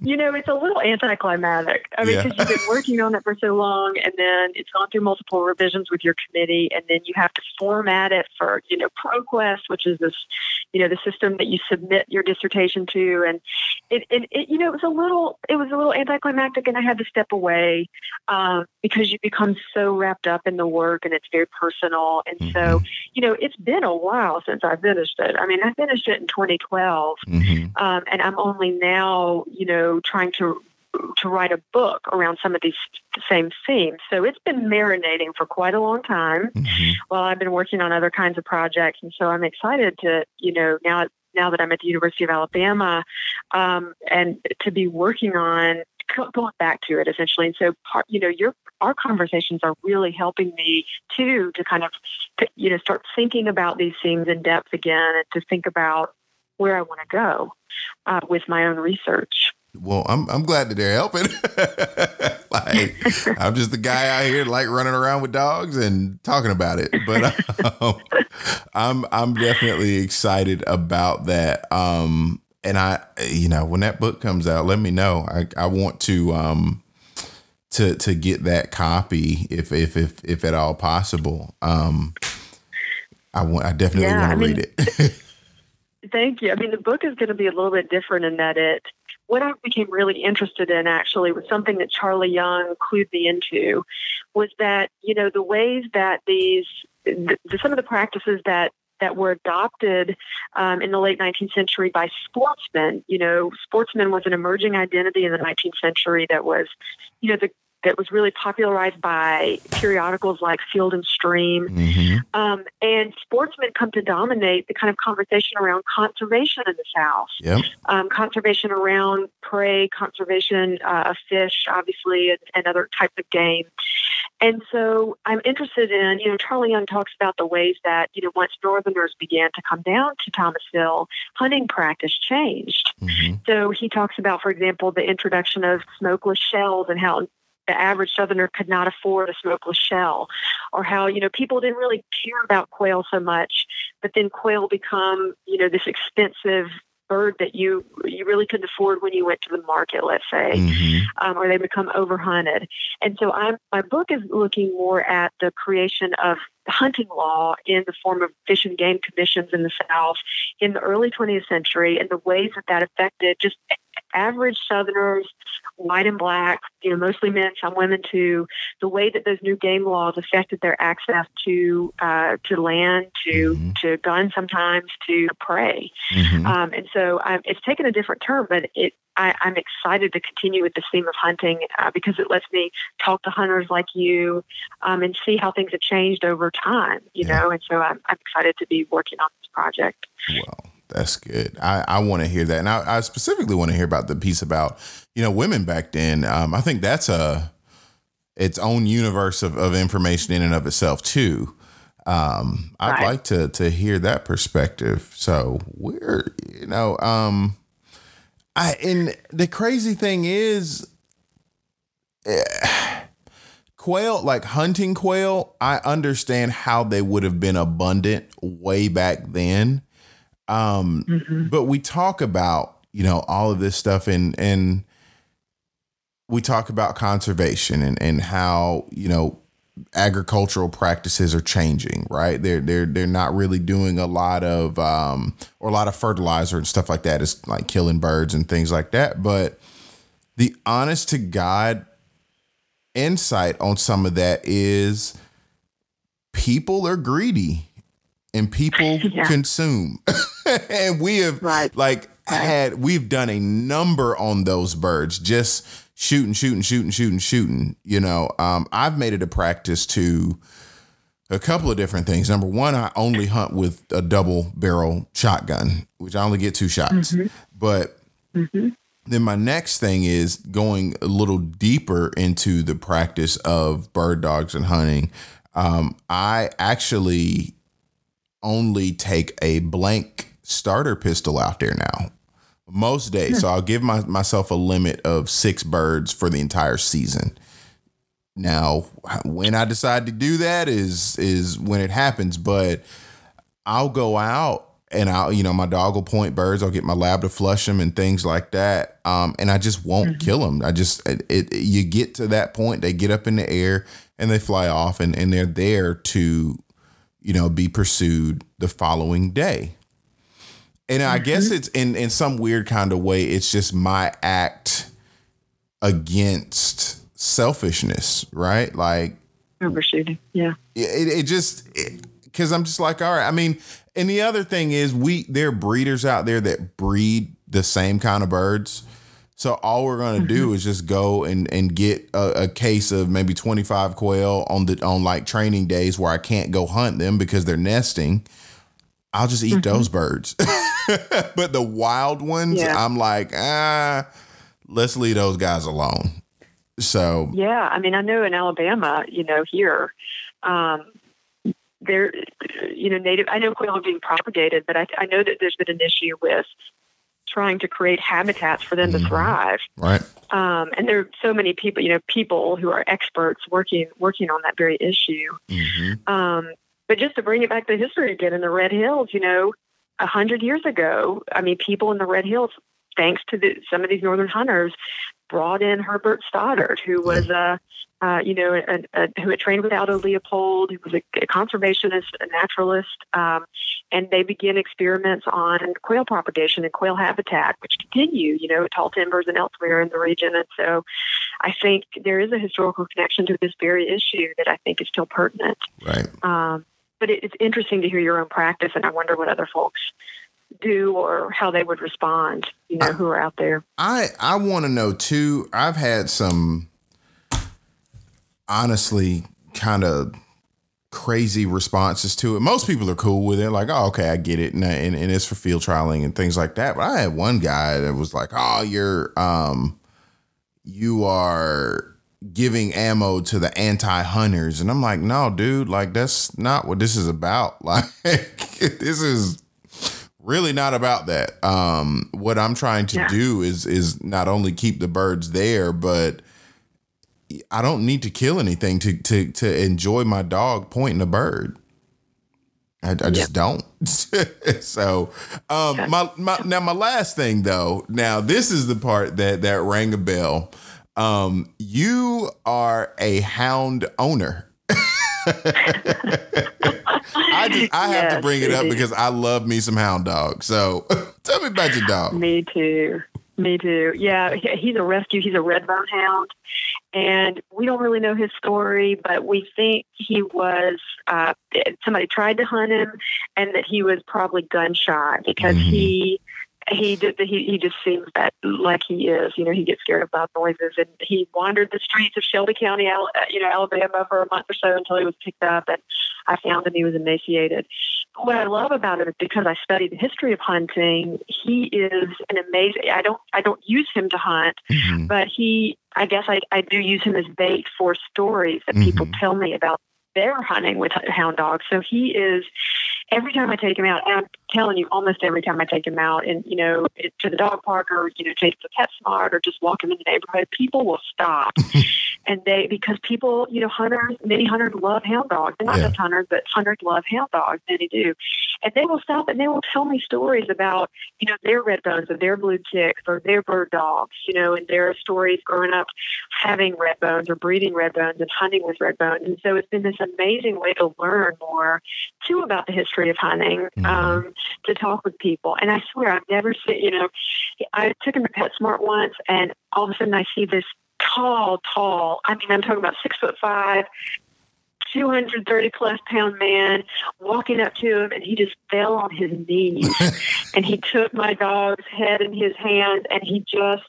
you know, it's a little anticlimactic. I mean, Yeah. because you've been working on it for so long, and then it's gone through multiple revisions with your committee, and then you have to format it for, you know, ProQuest, which is this, you know, the system that you submit your dissertation to, and it, it, it you know, it was a little, it was a little anticlimactic, and I had to step away um, because you become so wrapped up in the work, and it's very personal, and so, you know, it's been a while since I finished it. I mean, I finished it in 2012 Mhm. um, and I'm only now, you know, trying to to write a book around some of these same themes. So it's been marinating for quite a long time Mhm. while I've been working on other kinds of projects, and so I'm excited to, you know, now now that I'm at the University of Alabama, um, and to be working on going back to it essentially. And so, part, you know, your our conversations are really helping me too to kind of, you know, start thinking about these themes in depth again, and to think about where I want to go uh, with my own research. Well, I'm I'm glad that they're helping. like I'm just the guy out here like running around with dogs and talking about it. But um, I'm I'm definitely excited about that. Um, and I, you know, when that book comes out, let me know. I I want to um to to get that copy if if if if at all possible. Um, I want I definitely Yeah, want to I mean, read it. Thank you. I mean, the book is going to be a little bit different in that it, what I became really interested in actually was something that Charlie Young clued me into was that, you know, the ways that these, the, some of the practices that that were adopted um, in the late 19th century by sportsmen. You know, sportsmen was an emerging identity in the 19th century that was, you know, the, that was really popularized by periodicals like Field and Stream. Mhm. Um, and sportsmen come to dominate the kind of conversation around conservation in the South, Yep. um, conservation around prey, conservation uh, of fish, obviously, and, and other types of game. And so I'm interested in, you know, Charlie Young talks about the ways that, you know, once Northerners began to come down to Thomasville, hunting practice changed. Mhm. So he talks about, for example, the introduction of smokeless shells and how the average Southerner could not afford a smokeless shell, or how you know people didn't really care about quail so much, but then quail become you know this expensive bird that you you really couldn't afford when you went to the market, let's say Mhm. um, or they become overhunted. And so I'm, my book is looking more at the creation of hunting law in the form of fish and game commissions in the South in the early 20th century and the ways that that affected just average Southerners, white and black, you know, mostly men, some women too, the way that those new game laws affected their access to uh, to land, to Mhm. to guns, sometimes to prey. Mhm. Um, and so um, it's taken a different turn, but it, I, I'm excited to continue with the theme of hunting uh, because it lets me talk to hunters like you um, and see how things have changed over time, you Yeah. know. And so I'm, I'm excited to be working on this project. Well, That's good. I, I want to hear that, and I, I specifically want to hear about the piece about you know women back then. Um, I think that's a its own universe of, of information in and of itself too. Um, I'd right. like to to hear that perspective. So we're you know, um, I and the crazy thing is, eh, quail like hunting quail. I understand how they would have been abundant way back then. Um, mm-hmm. but we talk about you know all of this stuff and and we talk about conservation and and how you know agricultural practices are changing, right? They're they're they're not really doing a lot of um or a lot of fertilizer and stuff like that. It's like killing birds and things like that. But the honest to God insight on some of that is people are greedy and people yeah. consume. and we have right. like had we've done a number on those birds just shooting, shooting, shooting, shooting, shooting. You know, um, I've made it a practice to a couple of different things. Number one, I only hunt with a double barrel shotgun, which I only get two shots. Mm-hmm. But mm-hmm. then my next thing is going a little deeper into the practice of bird dogs and hunting. Um, I actually only take a blank starter pistol out there now most days. So I'll give my, myself a limit of six birds for the entire season. Now, when I decide to do that is is when it happens, but I'll go out and I'll you know my dog will point birds. I'll get my lab to flush them and things like that. Um, and I just won't mm-hmm. kill them. I just it, it, you get to that point, they get up in the air and they fly off, and and they're there to you know be pursued the following day and I mm-hmm. guess it's in in some weird kind of way. It's just my act against selfishness, right? Like overshooting. Yeah. It it just because I'm just like, all right. I mean, and the other thing is, we there are breeders out there that breed the same kind of birds. So all we're gonna mm-hmm. do is just go and and get a, a, case of maybe 25 quail on the on like training days where I can't go hunt them because they're nesting. I'll just eat mm-hmm. those birds. but the wild ones, yeah. I'm like, ah, let's leave those guys alone. So yeah, I mean, I know in Alabama, you know, here, um, there, you know, native. I know quail are being propagated, but I, I know that there's been an issue with trying to create habitats for them mm-hmm. to thrive. Right. Um, and there are so many people, you know, people who are experts working working on that very issue. Mm-hmm. Um, but just to bring it back to history again in the Red Hills, you know, a hundred years ago, I mean, people in the Red Hills, thanks to the, some of these northern hunters, brought in Herbert Stoddard, who was a, uh, you know, a, a, who had trained with Aldo Leopold, who was a, a conservationist, a naturalist, um, and they began experiments on quail propagation and quail habitat, which continue, you know, at Tall Timbers and elsewhere in the region. And so, I think there is a historical connection to this very issue that I think is still pertinent. Right. Um, but it, it's interesting to hear your own practice, and I wonder what other folks do or how they would respond. You know, I, who are out there. I I want to know too. I've had some honestly kind of crazy responses to it. Most people are cool with it, like, oh, okay, I get it, and, and, and it's for field trialing and things like that. But I had one guy that was like, oh, you're um, you are giving ammo to the anti-hunters and i'm like no dude like that's not what this is about like this is really not about that um what i'm trying to yeah. do is is not only keep the birds there but i don't need to kill anything to to to enjoy my dog pointing a bird I, I just don't. so, um, my, my now my last thing though. Now this is the part that that rang a bell um, you are a hound owner. I just I have yes, to bring it up because I love me some hound dogs. So tell me about your dog. Me too. Me too. Yeah, he's a rescue. He's a redbone hound, and we don't really know his story, but we think he was uh, somebody tried to hunt him, and that he was probably gunshot because mm-hmm. he he did he he just seems that like he is you know he gets scared of loud noises and he wandered the streets of Shelby County you know Alabama for a month or so until he was picked up and I found him he was emaciated what I love about him is because I study the history of hunting. He is an amazing. I don't I don't use him to hunt, mm-hmm. but he. I guess I, I do use him as bait for stories that mm-hmm. people tell me about their hunting with hound dogs. So he is every time I take him out, and I'm telling you, almost every time I take him out, and you know, to the dog park or you know, take him to PetSmart or just walk him in the neighborhood, people will stop, and they because people, you know, hunters, many hunters love hound dogs. They're not yeah. just hunters, but hunters love hound dogs, many do, and they will stop and they will tell me stories about you know their red bones or their blue ticks or their bird dogs, you know, and their stories growing up having red bones or breeding red bones and hunting with red bones, and so it's been this amazing way to learn more too about the history of hunting mm-hmm. um, to talk with people. And I swear, I've never seen, you know, I took him to PetSmart once, and all of a sudden I see this tall, tall, I mean, I'm talking about six foot five, 230 plus pound man walking up to him and he just fell on his knees. And he took my dog's head in his hands and he just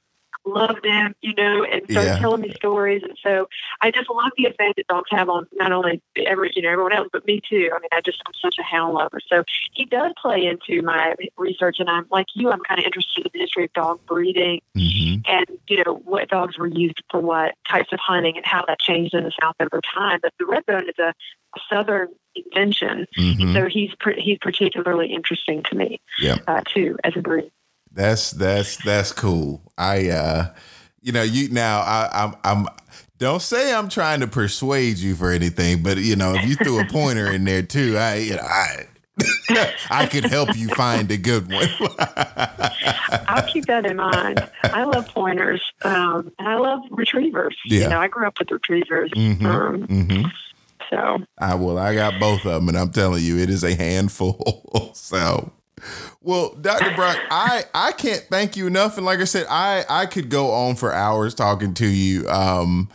loved them, you know, and start yeah. telling me stories. And so I just love the effect that dogs have on not only every, you know, everyone else, but me too. I mean, I just, I'm such a hound lover. So he does play into my research. And I'm like you, I'm kind of interested in the history of dog breeding mm-hmm. and, you know, what dogs were used for what types of hunting and how that changed in the South over time. But the red bone is a, a southern invention. Mm-hmm. So he's, pr- he's particularly interesting to me, yeah. uh, too, as a breed. That's that's that's cool. I uh you know, you now I I'm I'm don't say I'm trying to persuade you for anything, but you know, if you threw a pointer in there too, I you know, I I could help you find a good one. I'll keep that in mind. I love pointers. Um, and I love retrievers. Yeah. You know, I grew up with retrievers. Mm-hmm. Um, mm-hmm. So I will. I got both of them, and I'm telling you, it is a handful. so well, Dr. Brock, I, I can't thank you enough. And like I said, I, I could go on for hours talking to you. Um,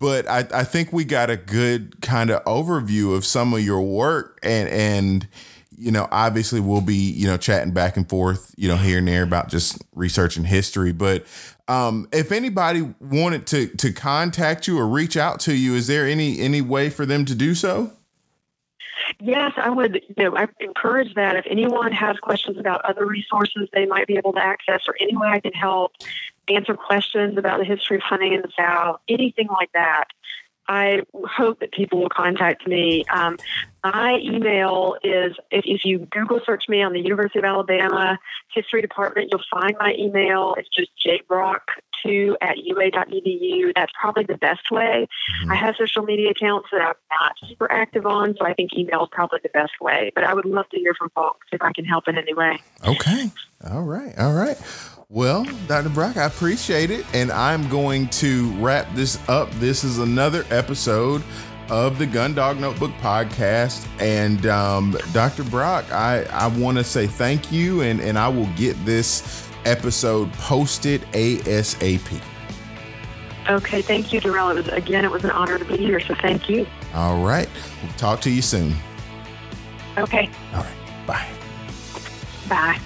but I, I think we got a good kind of overview of some of your work and and you know obviously we'll be you know chatting back and forth you know here and there about just researching history but um, if anybody wanted to to contact you or reach out to you is there any any way for them to do so Yes, I would. You know, I encourage that. If anyone has questions about other resources they might be able to access, or any way I can help answer questions about the history of hunting in the South, anything like that, I hope that people will contact me. Um, my email is if, if, you Google search me on the University of Alabama History Department, you'll find my email. It's just jbrock2 at ua.edu. That's probably the best way. Mm-hmm. I have social media accounts that I'm not super active on, so I think email is probably the best way. But I would love to hear from folks if I can help in any way. Okay. All right. All right. Well, Dr. Brock, I appreciate it. And I'm going to wrap this up. This is another episode of the Gun Dog Notebook podcast. And um, Dr. Brock, I, I want to say thank you, and, and I will get this episode posted ASAP. Okay, thank you, Darrell. It was again, it was an honor to be here, so thank you. All right. We'll talk to you soon. Okay. All right. Bye. Bye.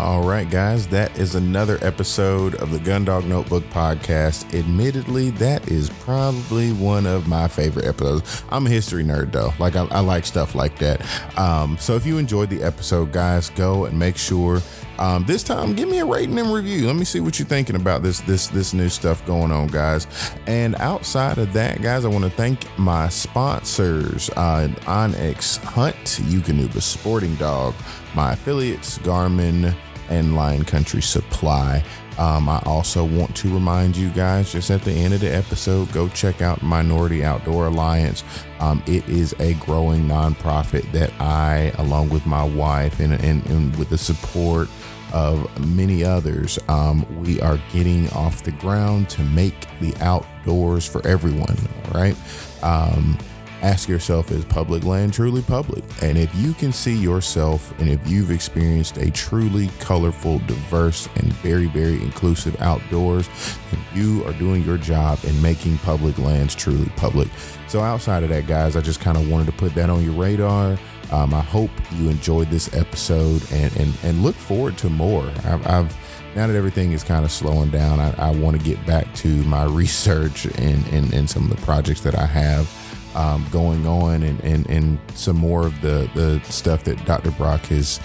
All right, guys, that is another episode of the Gundog Notebook podcast. Admittedly, that is probably one of my favorite episodes. I'm a history nerd, though. Like, I, I like stuff like that. Um, so, if you enjoyed the episode, guys, go and make sure um, this time give me a rating and review. Let me see what you're thinking about this this this new stuff going on, guys. And outside of that, guys, I want to thank my sponsors: uh, onX Hunt, Eukanuba Sporting Dog, my affiliates, Garmin and Lion Country Supply. Um, I also want to remind you guys, just at the end of the episode, go check out Minority Outdoor Alliance. Um, it is a growing nonprofit that I, along with my wife, and, and, and with the support of many others, um, we are getting off the ground to make the outdoors for everyone. All right. Um, ask yourself is public land truly public? And if you can see yourself and if you've experienced a truly colorful, diverse, and very, very inclusive outdoors, then you are doing your job in making public lands truly public. So, outside of that, guys, I just kind of wanted to put that on your radar. Um, I hope you enjoyed this episode and, and, and look forward to more. I've, I've now that everything is kind of slowing down, I, I want to get back to my research and, and, and some of the projects that I have um, going on and, and, and some more of the, the stuff that Dr. Brock has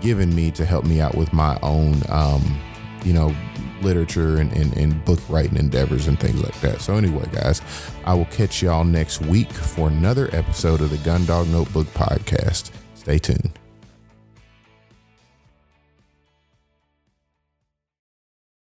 given me to help me out with my own, um, you know, literature and, and, and book writing endeavors and things like that. So, anyway, guys, I will catch y'all next week for another episode of the Gundog Notebook podcast. Stay tuned.